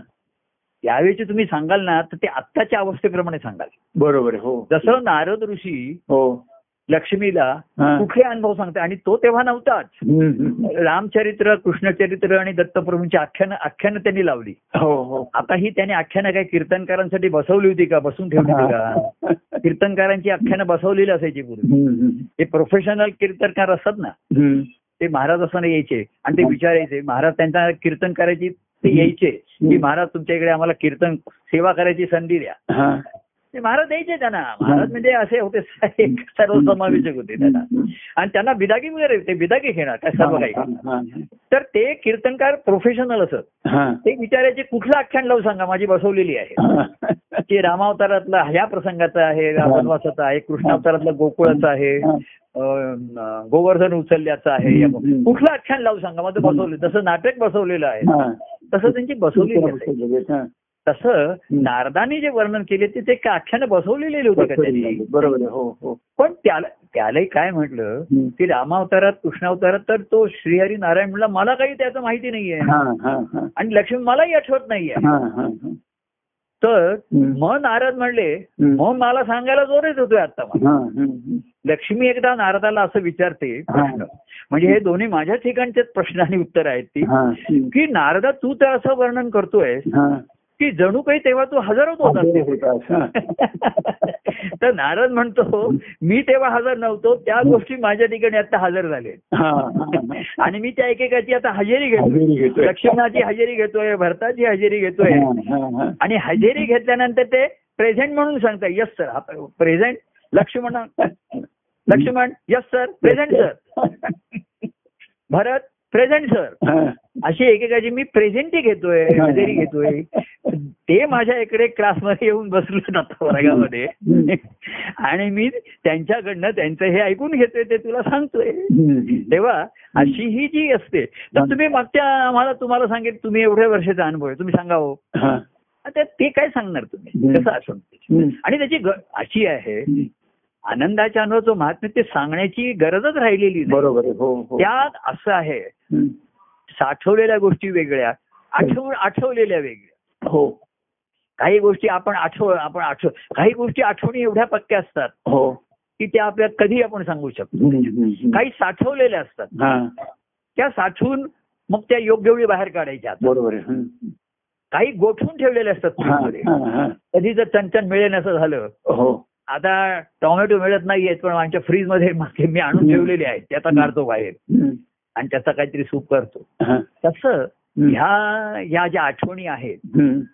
त्यावेळेचे तुम्ही सांगाल ना तर ते आत्ताच्या अवस्थेप्रमाणे सांगाल. बरोबर हो. जसं नारद ऋषी हो. लक्ष्मीला. कुठले अनुभव सांगते आणि तो तेव्हा नव्हताच. रामचरित्र कृष्णचरित्र आणि दत्तप्रभूंची आख्यानं आख्यानं त्यांनी लावली. हो हो. आता ही त्याने आख्यानं काय कीर्तनकारांसाठी बसवली होती का? बसून ठेवली होती का? कीर्तनकारांची आख्यानं बसवलेली असायची पूर्वी. हे प्रोफेशनल कीर्तनकार असतात ना. ते महाराज असताना यायचे आणि ते विचारायचे महाराज त्यांचा कीर्तन करायची ते यायचे. की महाराज तुमच्या इकडे आम्हाला कीर्तन सेवा करायची संधी द्या. हा. ते महाराज द्यायचे त्यांना. महाराज म्हणजे असे होते सर्वसमावेशक होते त्यांना. आणि त्यांना बिदागी वगैरे ते बिदागी घेणार काय सर्व काही. हा, हा, तर ते कीर्तनकार प्रोफेशनल असत. हा. ते विचारायचे कुठलं आख्यान लावू सांगा? माझी बसवलेली आहे. हा. की रामावतारातलं ह्या प्रसंगाचं आहे वनवासाचं आहे कृष्णावतारातलं गोकुळाचं आहे. गोवर्धन उचलल्याचं आहे. कुठलं आख्यान लावू सांगा? माझं बसवलं. जसं नाटक बसवलेलं आहे. तसं त्यांची बसवलेली. तसं नारदानी जे वर्णन केले ते ते का आख्यानं बसवलेले होते का त्यांनी? बरोबर हो हो. पण त्याला त्यालाही काय म्हटलं. की रामावतारात कृष्णावतारात तर तो श्रीहरी नारायण म्हणला मला काही त्याचं माहिती नाहीये. आणि लक्ष्मी मलाही आठवत नाहीये. तर. मग नारद म्हणले. मग मला सांगायला जोरच होतोय आता मला. लक्ष्मी एकदा नारदाला असं विचारते प्रश्न म्हणजे हे दोन्ही माझ्या ठिकाणचेच प्रश्न आणि उत्तर आहेत ती. की नारदा तू तर असं वर्णन करतोय. की जणू काही तेव्हा तू हजरच होता हजर होतास, हा. तर नारद म्हणतो मी तेव्हा हजर नव्हतो त्या गोष्टी माझ्या ठिकाणी आता हजर झाले. आणि मी त्या एकेकाची आता हजेरी घेतो. लक्ष्मणाची हजेरी घेतोय भरताची हजेरी घेतोय. आणि हजेरी घेतल्यानंतर ते प्रेझेंट म्हणून सांगतात yes sir present Lakshman? Lakshman? Yes sir present sir Bharat present sir. अशी एकेकाची मी प्रेझेंटही घेतोय हजेरी घेतोय. ते माझ्या इकडे क्लासमध्ये येऊन बसले आता वर्गामध्ये. आणि मी त्यांच्याकडनं त्यांचं हे ऐकून घेतोय ते तुला सांगतोय. तेव्हा अशी ही जी असते तर तुम्ही मागच्या आम्हाला तुम्हाला सांगेल तुम्ही एवढ्या वर्षाचा अनुभव आहे तुम्ही सांगा हो. आता ते काय सांगणार तुम्ही. कसं असं. आणि त्याची अशी आहे आनंदाच्या अनुभव जो महात्म्य ते सांगण्याची गरजच राहिलेली बरोबर हो हो. त्यात असं आहे. साठवलेल्या गोष्टी वेगळ्या आठव आठवलेल्या वेगळ्या. हो. काही गोष्टी आपण आठव आपण आठव काही गोष्टी आठवणी एवढ्या पक्क्या असतात हो. की त्या आपल्याला कधी आपण सांगू शकतो. काही साठवलेल्या असतात. हा. त्या साठवून मग त्या योग्य वेळी बाहेर काढायच्या. बरोबर. काही गोठवून ठेवलेल्या असतात. कधी जर चणचण मिळेल असं झालं हो. आता टोमॅटो मिळत नाहीयेत पण आमच्या फ्रीजमध्ये मागे मी आणून. ठेवलेले आहेत ते आता काढतो बाहेर. आणि त्याचा काहीतरी सूप करतो हा. तसं. ह्या ह्या ज्या आठवणी आहेत.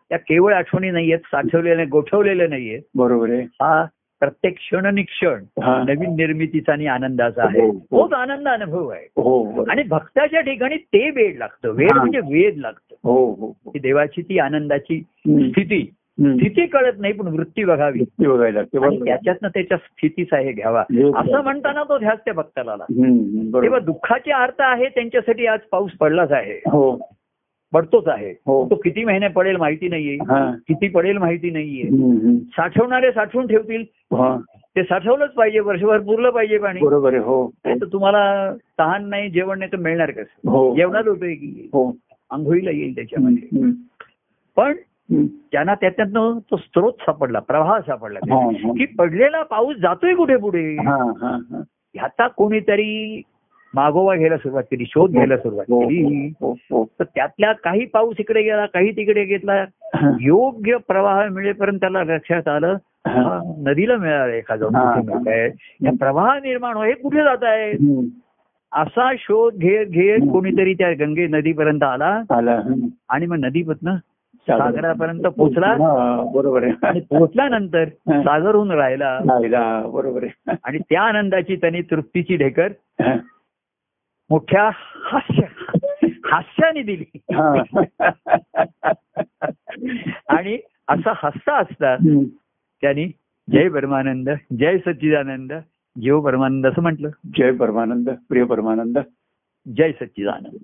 त्या केवळ आठवणी नाहीयेत साठवलेल्या गोठवलेल्या नाहीयेत बरोबर आहे हा प्रत्येक क्षण आणि क्षण हा. नवीन निर्मितीचा आणि आनंदाचा आहे हो, हो. तोच आनंद अनुभव आहे हो. आणि भक्ताच्या ठिकाणी ते वेद लागतं वेद हा. म्हणजे वेद लागतं हो हो हो. देवाची ती आनंदाची. स्थिती. स्थिती कळत नाही पण वृत्ती बघावी. ती बघायला. त्याच्यातनं त्याच्या स्थितीचा हे घ्यावा. हे असं म्हणताना तो ध्यास त्या भक्ताला तेव्हा दुःखाचे अर्थ आहे त्यांच्यासाठी आज पाऊस पडलाच आहे. हो. पडतोच आहे. हो. तो किती महिने पडेल माहिती नाहीये. हा. किती पडेल माहिती नाहीये. साठवणारे साठवून ठेवतील. हा. ते साठवलंच पाहिजे वर्षभर पुरलं पाहिजे पाणी. बरोबर हो. नाही तर तुम्हाला तहान नाही जेवण नाही तर मिळणार कसं? हो. जेवणात उपयोगी हो. आंघोळीला येईल त्याच्यामध्ये. पण. त्यांना त्याच्यातनं तो स्रोत सापडला प्रवाह सापडला हा, हा. की पडलेला पाऊस जातोय कुठे पुढे हा, हा, हा. ह्याचा कोणीतरी मागोवा घ्यायला सुरुवात केली शोध घ्यायला सुरुवात हो, केली हो, हो. तर त्यातल्या काही पाऊस इकडे गेला काही तिकडे घेतला हा, योग्य प्रवाह मिळेपर्यंत त्याला लक्षात आलं हा. हा, नदीला मिळालं एखादं हा. या प्रवाह निर्माण हो- हे कुठे जात आहे. असा शोध घेत घेत. कोणीतरी त्या गंगे नदीपर्यंत आला. आणि मग नदीपासून सागर. सागरापर्यंत पोहोचला? हा, बरोबर आणि आहे पोहोचल्यानंतर हा. सागरहून राहिला. राहिला बरोबर आहे. आणि त्या आनंदाची त्यांनी तृप्तीची ढेकर हा. मोठ्या हास्य हास्याने दिली. हा. आणि असा हसता असता. त्यांनी जय परमानंद जय सच्चिदानंद जीव परमानंद असं म्हटलं. जय परमानंद प्रिय परमानंद. जय सच्चिदानंद.